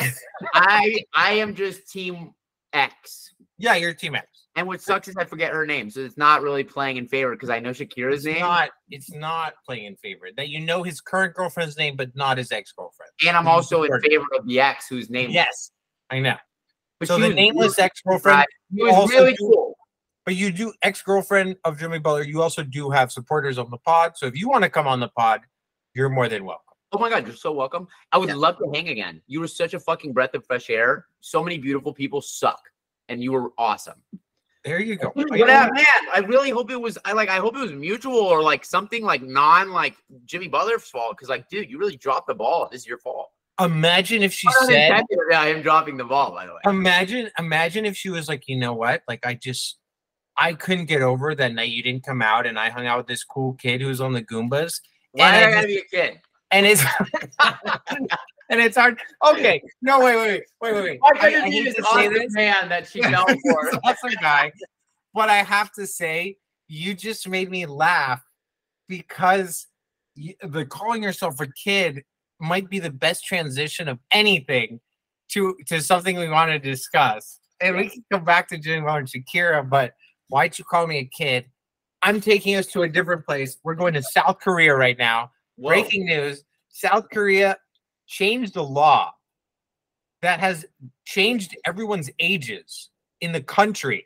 I I am just team X. yeah, you're Team X. And what sucks is I forget her name, so it's not really playing in favor because I know Shakira's It's name, not. It's not playing in favor. That you know his current girlfriend's name, but not his ex girlfriend. and I'm also in favor of the ex whose name. Yes, I know. but so the nameless ex girlfriend. Was really do- cool. But you do ex girlfriend of Jimmy Butler. You also do have supporters on the pod. So if you want to come on the pod, you're more than welcome. Oh my god, you're so welcome. I would Yeah. love to hang again. You were such a fucking breath of fresh air. So many beautiful people suck, and you were awesome. There you go. Up, man? I really hope it was. I like. I hope it was mutual or like something like non like Jimmy Butler's fault. Because like, dude, you really dropped the ball. This is your fault. Imagine if she Not said, intended about him dropping the ball. By the way, imagine, imagine if she was like, you know what? Like I just, I couldn't get over that night you didn't come out, and I hung out with this cool kid who was on the Goombas, why and I I gotta be a kid? and it's. And it's hard. Okay, no, wait, wait, wait, wait, wait. I, I be hate to say this. man that she fell for? Awesome guy. but I have to say, you just made me laugh because y- the calling yourself a kid might be the best transition of anything to to something we want to discuss. And we can come back to Jim and Shakira, but why'd you call me a kid? I'm taking us to a different place. We're going to South Korea right now. Whoa. Breaking news South Korea changed the law that has changed everyone's ages in the country.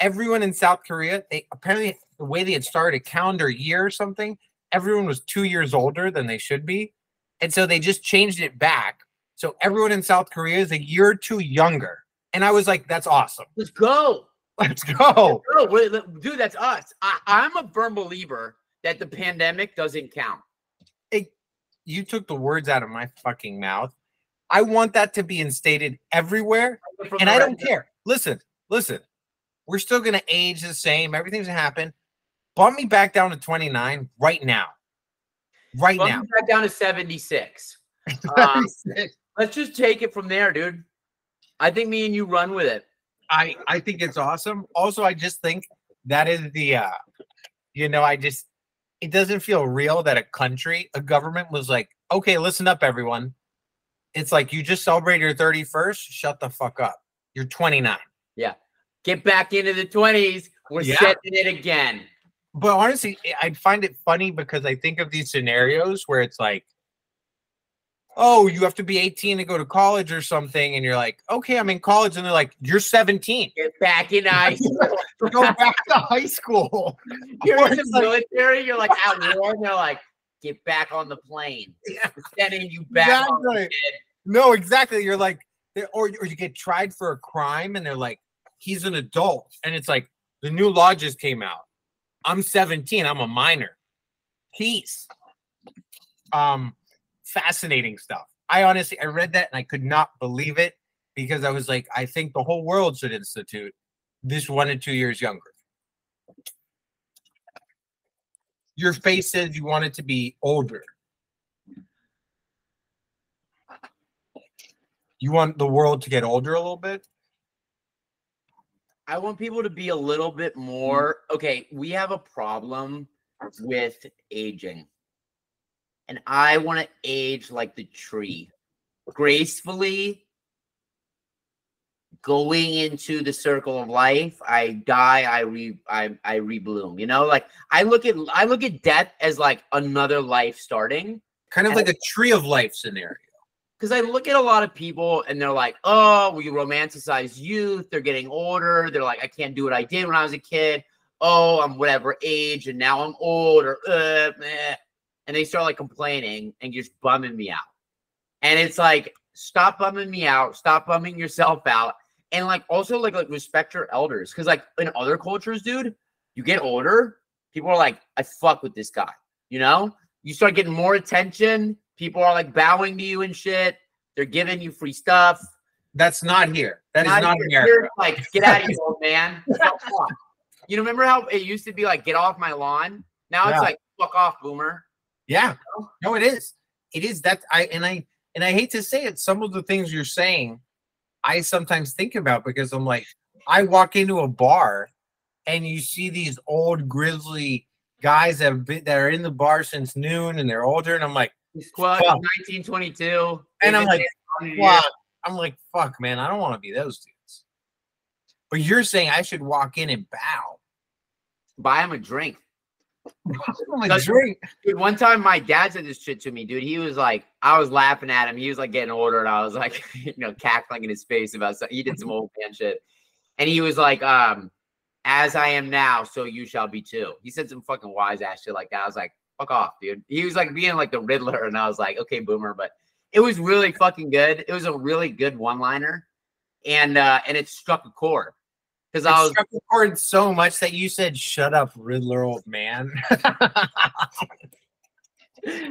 Everyone in South Korea, they apparently the way they had started a calendar year or something, everyone was two years older than they should be. And so they just changed it back. So everyone in South Korea is a year or two younger. And I was like, that's awesome. Let's go. Let's go. No, wait, let- dude, that's us. I, I'm a firm believer that the pandemic doesn't count. You took the words out of my fucking mouth. I want that to be instated everywhere. And I don't care. Listen, listen. We're still gonna age the same. Everything's gonna happen. Bump me back down to 29 right now. Right Bump now. back down to 76. Um, let's just take it from there, dude. I think me and you run with it. I I think it's awesome. Also, I just think that is the uh you know, I just it doesn't feel real that a country, a government was like, okay, listen up, everyone. It's like you just celebrated your 31st, shut the fuck up. You're 29. Yeah. Get back into the 20s. We're Yeah. setting it again. but honestly, I- I find it funny because I think of these scenarios where it's like, oh, you have to be 18 to go to college or something, and you're like, okay, I'm in college, and they're like, you're 17. Get back in high school. Go back to high school. You're in the military. You're like at war. And they're like, get back on the plane. Yeah. We're sending you back. Exactly. No, exactly. You're like, or or you get tried for a crime, and they're like, he's an adult, and it's like the new law just came out. I'm 17. I'm a minor. Peace. Um, fascinating stuff. I honestly, I read that and I could not believe it because I was like, I think the whole world should institute this one and two years younger. Your face says you want it to be older. You want the world to get older a little bit? I want people to be a little bit more okay. We have a problem with aging, and I want to age like the tree, gracefully, going into the circle of life. I die, I re, I, I rebloom. You know, like I look at I look at death as like another life starting. Kind of like a tree of life scenario. because I look at a lot of people and they're like, oh, we romanticize youth. They're getting older. They're like, I can't do what I did when I was a kid. Oh, I'm whatever age and now I'm old or uh, meh. And they start like complaining and just bumming me out. And it's like, stop bumming me out. Stop bumming yourself out. And like also like like respect your elders. Cause like in other cultures, dude, you get older, people are like, I fuck with this guy. You know? You start getting more attention. People are like bowing to you and shit. They're giving you free stuff. That's not here. That is not here. Here, like, get out of here, old man. You know, remember how it used to be like, get off my lawn? Now Yeah. it's like, fuck off, boomer. Yeah. No, it is. It is that I and I and I hate to say it, some of the things you're saying, I sometimes think about because I'm like, I walk into a bar and you see these old grizzly guys that have been that are in the bar since noon and they're older, and I'm like, Squad Fuck. 1922. and I'm like, been there 100 years. fuck. I'm like, fuck, man, I don't want to be those dudes. But you're saying I should walk in and bow. buy him a drink. I'm like, drink. Dude, one time my dad said this shit to me, dude. He was like, I was laughing at him. He was like getting older, and I was like, you know, cackling in his face about something. He did some old man shit. And he was like, um, as I am now, so you shall be too. He said some fucking wise ass shit like that. I was like, fuck off, dude. He was like being like the Riddler, and I was like, okay, boomer. But it was really fucking good. It was a really good one-liner. And uh, and it struck a chord. Because I was chord so much that you said, "Shut up, Riddler, old man."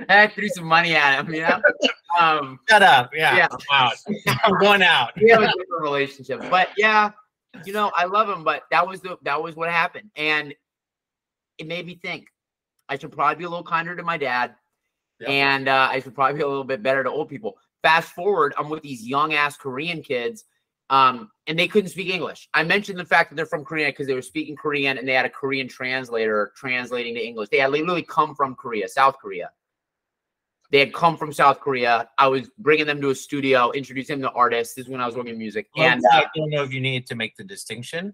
I threw some money at him, you know. Um Shut up. Yeah. Yeah. I'm out. I'm going out. we have a different relationship. But yeah, you know, I love him, but that was the that was what happened. And it made me think I should probably be a little kinder to my dad. Yep. And uh, I should probably be a little bit better to old people. Fast forward, I'm with these young ass Korean kids, Um, and they couldn't speak English. I mentioned the fact that they're from Korea because they were speaking Korean and they had a Korean translator translating to English. They had literally come from Korea, South Korea. They had come from South Korea. I was bringing them to a studio, introducing them to artists. This is when I was working music. Well, And I don't know if you need to make the distinction,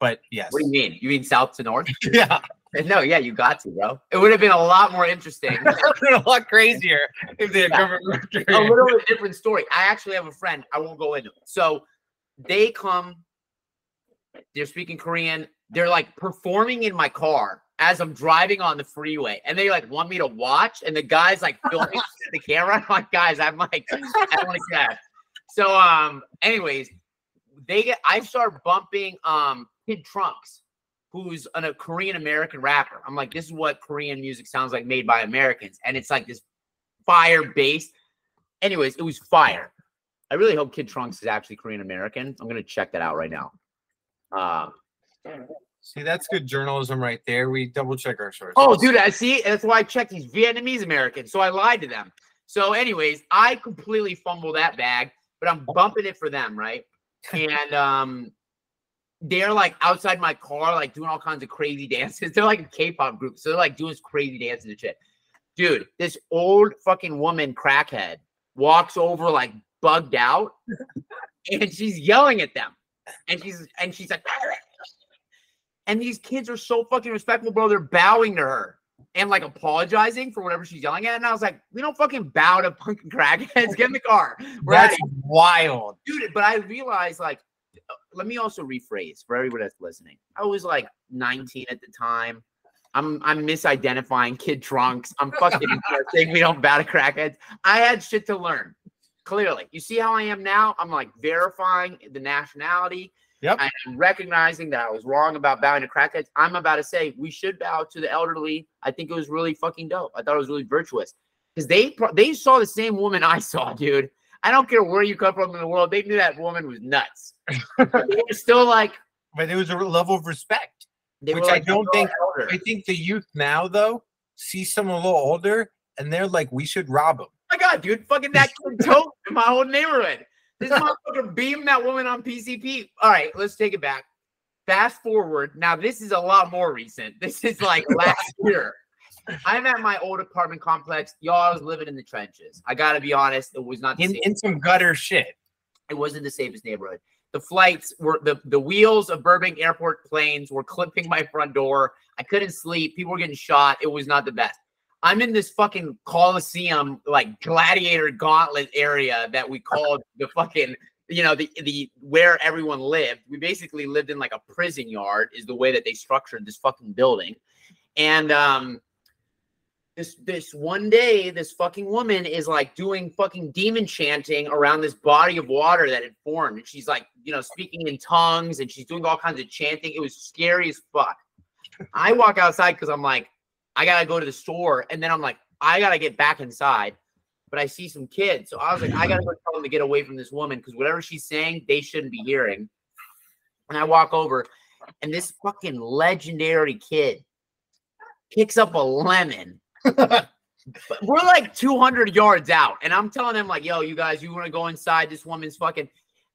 but yes. what do you mean? You mean South to North? yeah, no, yeah, you got to, bro. It would have been a lot more interesting. it would have been a lot crazier if they had a little different story. I actually have a friend. I won't go into it. So they come, they're speaking Korean. They're like performing in my car as I'm driving on the freeway, and they like want me to watch. And the guy's like filming the camera. I'm like, guys, I'm like, I don't want to get. So, um, anyways, they get. I start bumping um Kid Trunks, who's an, a Korean American rapper. I'm like, this is what Korean music sounds like made by Americans, and it's like this fire bass. Anyways, it was fire. I really hope Kid Trunks is actually Korean American. I'm gonna check that out right now. Uh, See, that's good journalism right there. We double check our sources. oh, dude, I see. That's why I checked these Vietnamese Americans. So I lied to them. So, anyways, I completely fumbled that bag, but I'm bumping it for them, right? And um, they're like outside my car, like doing all kinds of crazy dances. They're like a K-pop group, so they're like doing crazy dances and shit. Dude, this old fucking woman, crackhead, walks over like bugged out, and she's yelling at them, and she's and she's like, and these kids are so fucking respectful, bro. They're bowing to her and like apologizing for whatever she's yelling at. And I was like, we don't fucking bow to fucking crackheads. Get in the car. We're that's wild. dude. But I realized, like, let me also rephrase for everybody that's listening. I was like 19 at the time. I'm I'm misidentifying kid trunks. I'm fucking saying we don't bow to crackheads. I had shit to learn. Clearly, you see how I am now. I'm like verifying the nationality. Yep. I'm recognizing that I was wrong about bowing to crackheads. I'm about to say we should bow to the elderly. I think it was really fucking dope. I thought it was really virtuous because they they saw the same woman I saw, dude. I don't care where you come from in the world. They knew that woman was nuts. Were still like But it was a level of respect. Which were I don't think- elder." I think the youth now, though, see someone a little older and they're like, we should rob them. Oh my god, dude, fucking that kid tote in my whole neighborhood. This motherfucker beamed that woman on PCP. All right, let's take it back. Fast forward. Now, this is a lot more recent. This is like last year. I'm at my old apartment complex. Y'all, I was living in the trenches. I gotta be honest, it was not the In, in some gutter shit. it wasn't the safest neighborhood. The flights were the, the wheels of Burbank airport planes were clipping my front door. I couldn't sleep. People were getting shot. It was not the best. I'm in this fucking Coliseum, like gladiator gauntlet area that we called the fucking, you know, the the where everyone lived. We basically lived in like a prison yard, is the way that they structured this fucking building. And um this this one day, this fucking woman is like doing fucking demon chanting around this body of water that had formed. And she's like, you know, speaking in tongues and she's doing all kinds of chanting. It was scary as fuck. I walk outside because I'm like, I gotta go to the store. And then I'm like, I gotta get back inside. But I see some kids. So I was like, I gotta go tell them to get away from this woman because whatever she's saying, they shouldn't be hearing. And I walk over, and this fucking legendary kid picks up a lemon. We're like 200 yards out, and I'm telling him like, "Yo, you guys, you want to go inside? This woman's fucking."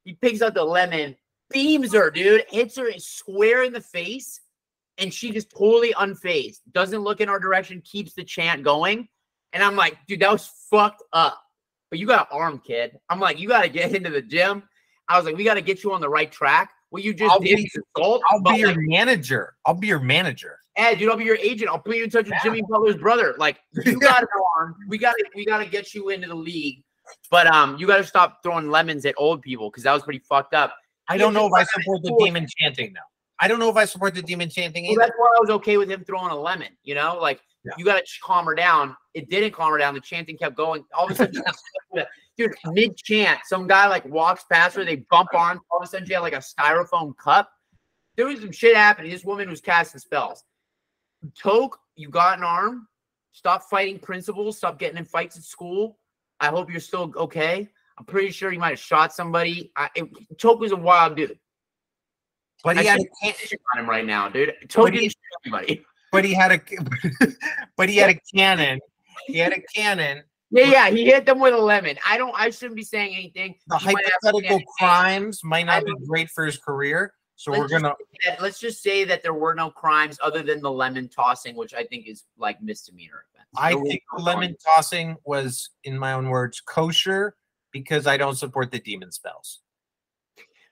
He picks up the lemon, beams her, dude, hits her square in the face, and she just totally unfazed, doesn't look in our direction, keeps the chant going, and I'm like, "Dude, that was fucked up." But you got an arm, kid. I'm like, you got to get into the gym. I was like, we got to get you on the right track. What you just I'll did be- assault. I'll be your like, manager. I'll be your manager. Ed, dude, I'll be your agent. I'll put you in touch with Jimmy Butler's brother. Like, you got an arm. We got to, we got to get you into the league. But um, you got to stop throwing lemons at old people because that was pretty fucked up. I don't know if I support the demon chanting though. I don't know if I support the demon chanting Well, that's why I was okay with him throwing a lemon. You know, like Yeah. you got to calm her down. It didn't calm her down. The chanting kept going. All of a sudden, dude, mid chant, some guy like walks past her. They bump on. All of a sudden, she had like a styrofoam cup. There was some shit happening. This woman was casting spells. Toke, you got an arm. Stop fighting principals. Stop getting in fights at school. I hope you're still okay. I'm pretty sure you might have shot somebody. I, it, Toke was a wild dude. But I he had a should can- shit on him right now, dude. Toke he- didn't shoot anybody. But he had a but he had a cannon. He had a cannon Yeah, yeah, he hit them with a lemon. I don't. I shouldn't be saying anything. The He hypothetical crimes might not be great for his career. So Let's we're gonna that- let's just say that there were no crimes other than the lemon tossing, which I think is like misdemeanor offense. I There think no lemon tossing was, in my own words, kosher because I don't support the demon spells.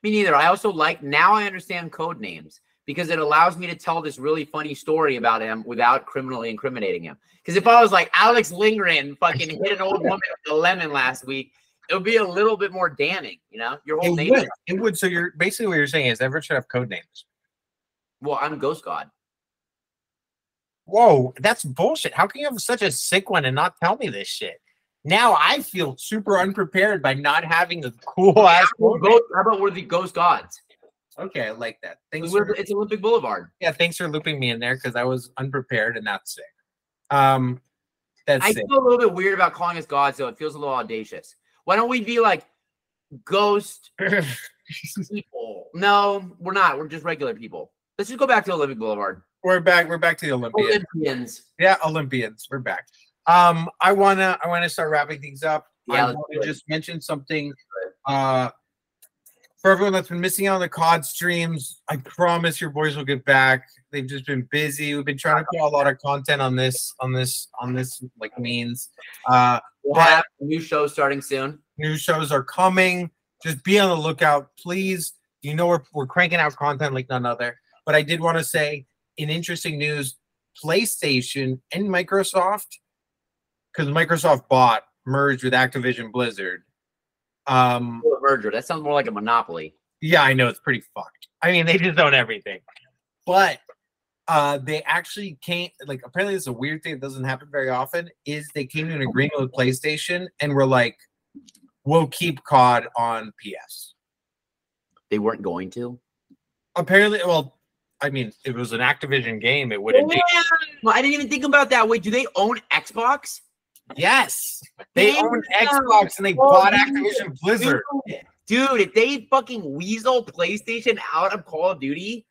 Me neither. I also like now I understand code names because it allows me to tell this really funny story about him without criminally incriminating him. Because if I was like Alex Lindgren fucking hit an old woman with a lemon last week, it would be a little bit more damning, you know? Your whole It name would. It would. So you're basically what you're saying is everyone should have code names. well, I'm Ghost God. Whoa, that's bullshit. How can you have such a sick one and not tell me this shit? Now I feel super unprepared by not having a cool ass. Ghost- how about we're the Ghost Gods? Okay, I like that. Thanks. For, it's Olympic Boulevard. yeah, thanks for looping me in there because I was unprepared and that's sick. Um, that's I sick. feel a little bit weird about calling us gods, though. It feels a little audacious. Why don't we be like ghost people? No, we're not. We're just regular people. Let's just go back to Olympic Boulevard. we're back. We're back to the Olympians. Olympians. Yeah, Olympians. We're back. Um, I wanna I wanna start wrapping things up. Yeah, I wanna just mention something. Uh for everyone that's been missing out on the COD streams, I promise your boys will get back. They've just been busy. We've been trying to put a lot of content on this, on this, on this like means. Uh We'll have new show starting soon. new shows are coming. Just be on the lookout, please. You know we're we're cranking out content like none other. But I did want to say, in interesting news, PlayStation and Microsoft, because Microsoft bought merged with Activision Blizzard. Um, A merger. That sounds more like a monopoly. yeah, I know it's pretty fucked. I mean, they just own everything. But uh they actually came like apparently it's a weird thing that doesn't happen very often is they came to an agreement with PlayStation and were like, we'll keep COD on PS. They weren't going to. Apparently, well, I mean, if it was an Activision game, it wouldn't be. Well, I didn't even think about that. Wait, do they own Xbox? Yes, they own Xbox and they Oh, bought. Activision Blizzard. Dude, dude, if they fucking weasel PlayStation out of Call of Duty,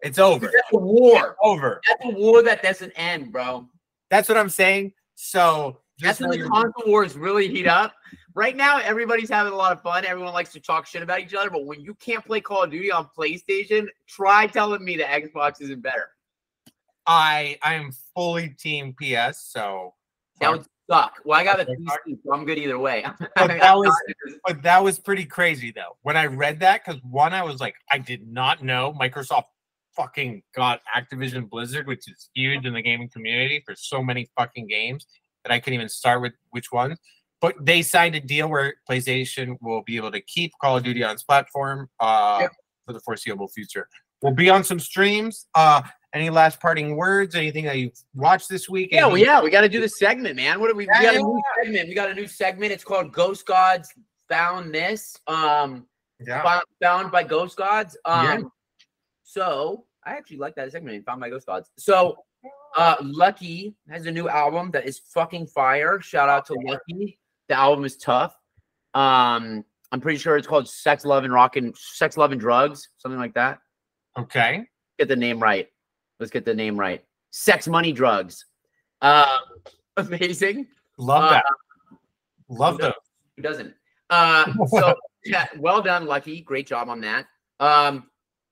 It's over. that's a war. Over. That's a war that doesn't end, bro. That's what I'm saying. So That's when the console wars really heat up. Right now, everybody's having a lot of fun. Everyone likes to talk shit about each other, but when you can't play Call of Duty on PlayStation, try telling me the Xbox isn't better. I I am fully Team PS. So, That suck. Well, I got a. PC, so I'm good either way. But that was- but that was pretty crazy though. When I read that, because one, I was like, I did not know Microsoft fucking got Activision Blizzard, which is huge in the gaming community for so many fucking games that I couldn't even start with which one. But they signed a deal where PlayStation will be able to keep Call of Duty on its platform uh, Yep. for the foreseeable future. We'll be on some streams. Uh, any last parting words? Anything that you've watched this week? Yeah, well, yeah, we got to do the segment, man. What do we, we Yeah, got a new segment? We got a new segment. It's called Ghost Gods Found This. Um, yeah. found, found by Ghost Gods. Um, Yeah. so I actually like that segment. Found by Ghost Gods. So, uh, Lucky has a new album that is fucking fire. Shout out to Lucky. The album is tough. Um, I'm pretty sure it's called Sex, Love, and Rock and Sex, Love, and Drugs, something like that. Okay. Get the name right. Let's get the name right. Sex, Money, Drugs. Uh, amazing. Love Uh, that. Love those. Who doesn't? Uh, so yeah, well done, Lucky. Great job on that. Um,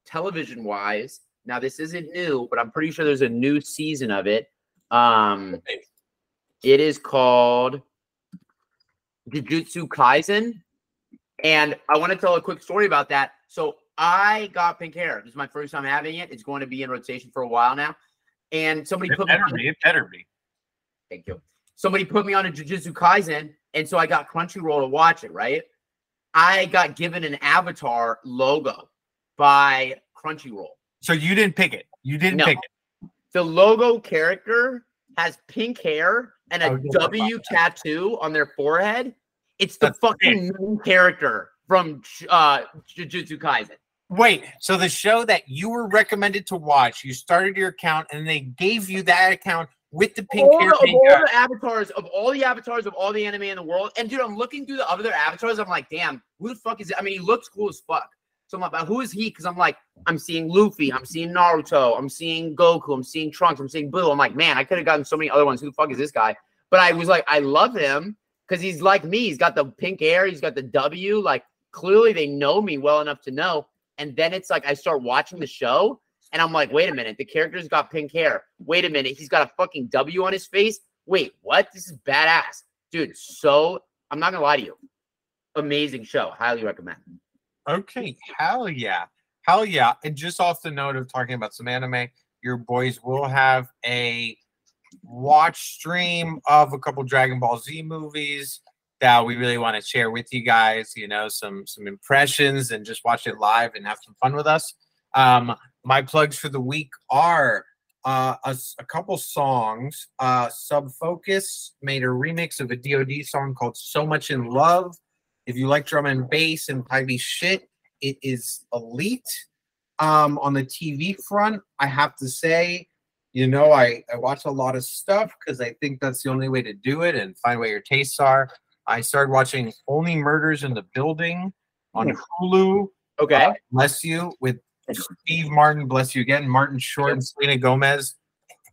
television wise, now this isn't new, but I'm pretty sure there's a new season of it. Um, it is called Jujutsu Kaisen, and I want to tell a quick story about that. So I got pink hair. This is my first time having it. It's going to be in rotation for a while now, and somebody It put me better on be. It better be. Thank you. Somebody put me on a Jujutsu Kaisen, and so I got Crunchyroll to watch it. Right, I got given an Avatar logo by Crunchyroll. So you didn't pick it. You didn't No. pick it. The logo character has pink hair and a W was just about W that. tattoo on their forehead. It's the That's fucking main character from uh, Jujutsu Kaisen. Wait. So the show that you were recommended to watch, you started your account, and they gave you that account with the pink all, hair. the, all the avatars of all the avatars of all the anime in the world. And dude, I'm looking through the other avatars. I'm like, damn, who the fuck is it? I mean, he looks cool as fuck. So I'm like, but who is he? Because I'm like, I'm seeing Luffy, I'm seeing Naruto, I'm seeing Goku, I'm seeing Trunks, I'm seeing Blue. I'm like, man, I could have gotten so many other ones. Who the fuck is this guy? But I was like, I love him. because he's like me. He's got the pink hair. He's got the W. Like clearly they know me well enough to know. And then it's like I start watching the show and I'm like, wait a minute, the character's got pink hair. Wait a minute, he's got a fucking W on his face. Wait, what? This is badass, dude. So I'm not gonna lie to you. Amazing show. Highly recommend. Okay, hell yeah. Hell yeah. And just off the note of talking about some anime, your boys will have a watch stream of a couple Dragon Ball Z movies that we really want to share with you guys, you know, some some impressions and just watch it live and have some fun with us. Um my plugs for the week are uh, a, a couple songs. Uh, Sub Focus made a remix of a DoD song called "So Much in Love." If you like drum and bass and heavy shit, it is elite. Um, on the TV front, I have to say, you know, I, I watch a lot of stuff because I think that's the only way to do it and find what your tastes are. I started watching Only Murders in the Building on Hulu. Okay. Uh, bless you with Steve Martin. Bless you again, Martin Short and Selena Gomez.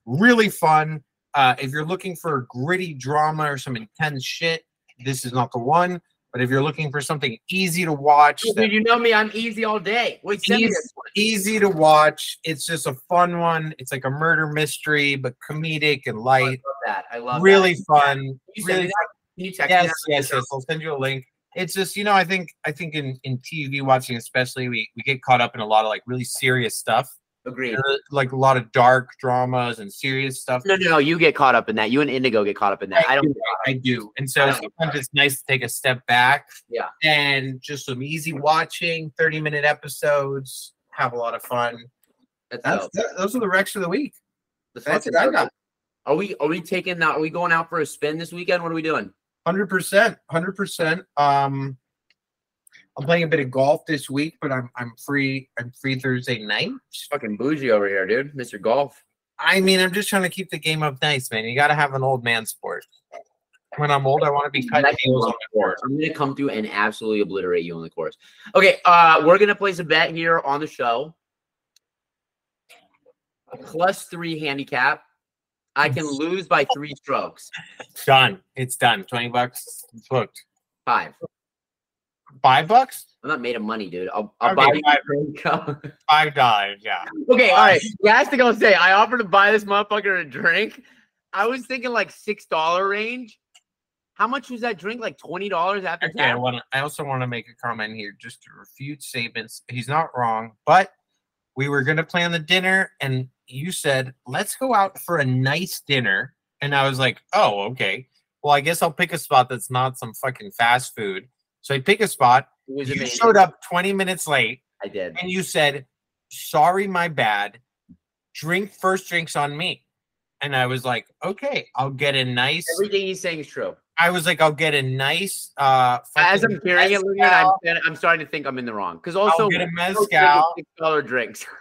Really fun. Uh, if you're looking for gritty drama or some intense shit, this is not the one. But if you're looking for something easy to watch, that- you know me. I'm easy all day. Wait, Easy. easy to watch, it's just a fun one. It's like a murder mystery, but comedic and I light. love that. I love Really that. fun. Can you Really that? Can you text yes, me that? yes, yes. I'll send you a link. It's just, you know, I think I think in, in TV watching especially, we, we get caught up in a lot of like really serious stuff. Agreed. Like a lot of dark dramas and serious stuff. No, no, no. You get caught up in that. You and Indigo get caught up in that. I don't. do, I do. And so sometimes it's nice to take a step back. Yeah. And just some easy watching, 30 minute episodes, have a lot of fun. That's, That's that, those are the Rex of the week. That's That's what I got. Are we are we taking that? Are we going out for a spin this weekend? What are we doing? Hundred percent, hundred percent. Um, I'm playing a bit of golf this week, but I'm I'm free. I'm free Thursday night. Fucking bougie over here, dude. Mr. Golf. I mean, I'm just trying to keep the game up nice, man. You got to have an old man sport. When I'm old, I want to be cutting heels on on the course. I'm gonna come through and absolutely obliterate you on the course. Okay, uh, we're gonna place a bet here on the show. A plus three handicap. I can lose by three strokes. Done. It's done. Twenty bucks. It's booked. Five. Five bucks. I'm not made of money, dude. I'll, I'll Okay, buy you five. Five dollars. Yeah. okay, all right. Last thing I'll say, I offered to buy this motherfucker a drink. I was thinking like six dollar range. How much was that drink? Like twenty dollars after Okay. I tax? want. to. I also want to make a comment here, just to refute statements. He's not wrong, but we were gonna plan the dinner, and you said let's go out for a nice dinner, and I was like, oh, okay. Well, I guess I'll pick a spot that's not some fucking fast food. So I pick a spot. It was You amazing. showed up 20 minutes late, I did. and you said, "Sorry, my bad. Drink first drinks on me." And I was like, "Okay, I'll get a nice." Everything he's saying is true. I was like, "I'll get a nice." uh As I'm hearing it, I'm. I'm starting to think I'm in the wrong. Because also, I'll get a mezcal. six dollar drinks.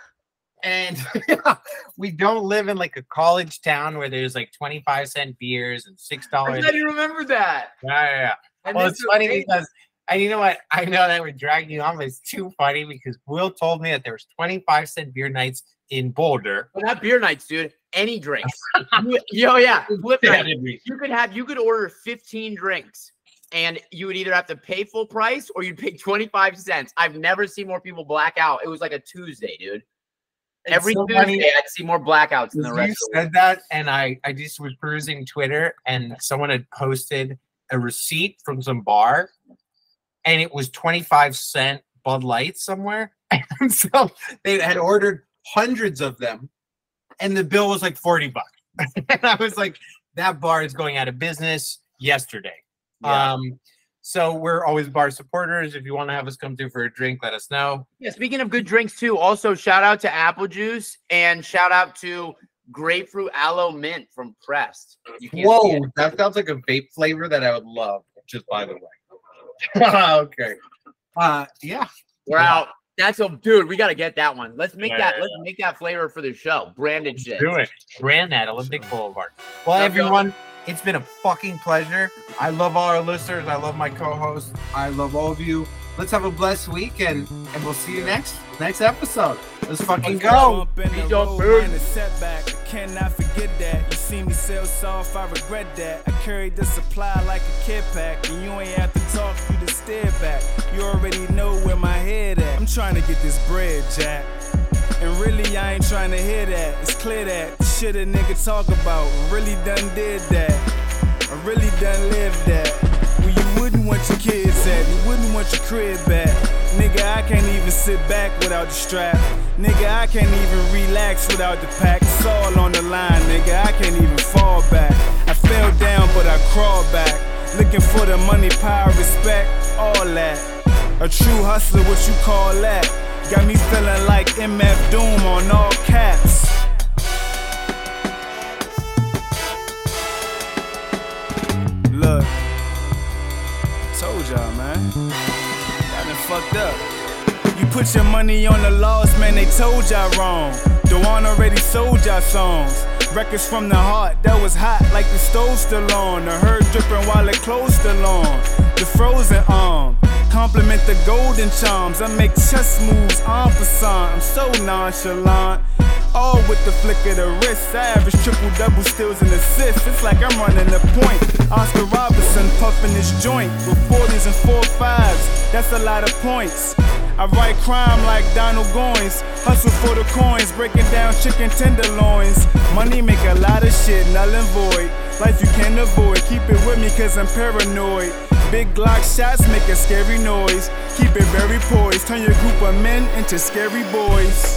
and we don't live in like a college town where there's like 25 cent beers and six dollars. I dollars. thought you remember that. Yeah, yeah, yeah. And Well, it's is funny amazing. because and you know what? I know that we're dragging you on, but it's too funny because Will told me that there was 25 cent beer nights in Boulder. Well, not beer nights, dude. Any drinks. you, yo, yeah. Flip Yeah. You could have you could order 15 drinks and you would either have to pay full price or you'd pay 25 cents. I've never seen more people black out. It was like a Tuesday, dude. Every so Tuesday. I'd see more blackouts than the you rest of said that, and I I just was perusing Twitter, and someone had posted a receipt from some bar, and it was 25 cent Bud Light somewhere, and so they had ordered hundreds of them, and the bill was like 40 bucks, and I was like, that bar is going out of business yesterday. Yeah. Um, so we're always bar supporters. If you want to have us come through for a drink, let us know. Yeah, speaking of good drinks too, also shout out to apple juice and shout out to grapefruit aloe mint from Pressed. You can't see Whoa, that sounds like a vape flavor that I would love. Just by the way. okay. Uh, yeah. We're Yeah. out. That's a dude. We got to get that one. Let's make Yeah, that. yeah, Let's make that flavor for the show. Branded shit. Do it. Brand that Olympic Boulevard. Well, Love y'all. everyone, it's been a fucking pleasure. I love all our listeners. I love my co-hosts. I love all of you. Let's have a blessed week, and and we'll see you next next episode. Let's fucking go. Bump in the Beat your road, food. minor cannot forget that. You see me sell soft, I regret that. I carried the supply like a kid pack. And you ain't have to talk, you just stare back. You already know where my head at. I'm trying to get this bread, Jack. And really, I ain't trying to hear that. It's clear that shit a nigga talk about really done did that. I really done lived that. You wouldn't want your kids at, you wouldn't want your crib back. Nigga, I can't even sit back without the strap. Nigga, I can't even relax without the pack. It's all on the line, nigga. I can't even fall back. I fell down, but I crawled back. Looking for the money, power, respect, all that. A true hustler, what you call that? Got me feeling like MF Doom on all caps. Look, told y'all, man. Y'all done fucked up. You put your money on the laws, man, they told y'all wrong. Dewan already sold y'all songs. Records from the heart that was hot like the stove still on. The herd dripping while it closed still on. The frozen arm. Compliment the golden charms. I make chess moves en passant. I'm so nonchalant. All with the flick of the wrist. I average triple double steals and assists. It's like I'm running the point. Oscar Robertson puffing his joint with 40s and 4 5s. That's a lot of points. I write crime like Donald Goines. Hustle for the coins, breaking down chicken tenderloins. Money make a lot of shit null and void. Life you can't avoid. Keep it with me cause I'm paranoid. Big Glock shots make a scary noise. Keep it very poised. Turn your group of men into scary boys.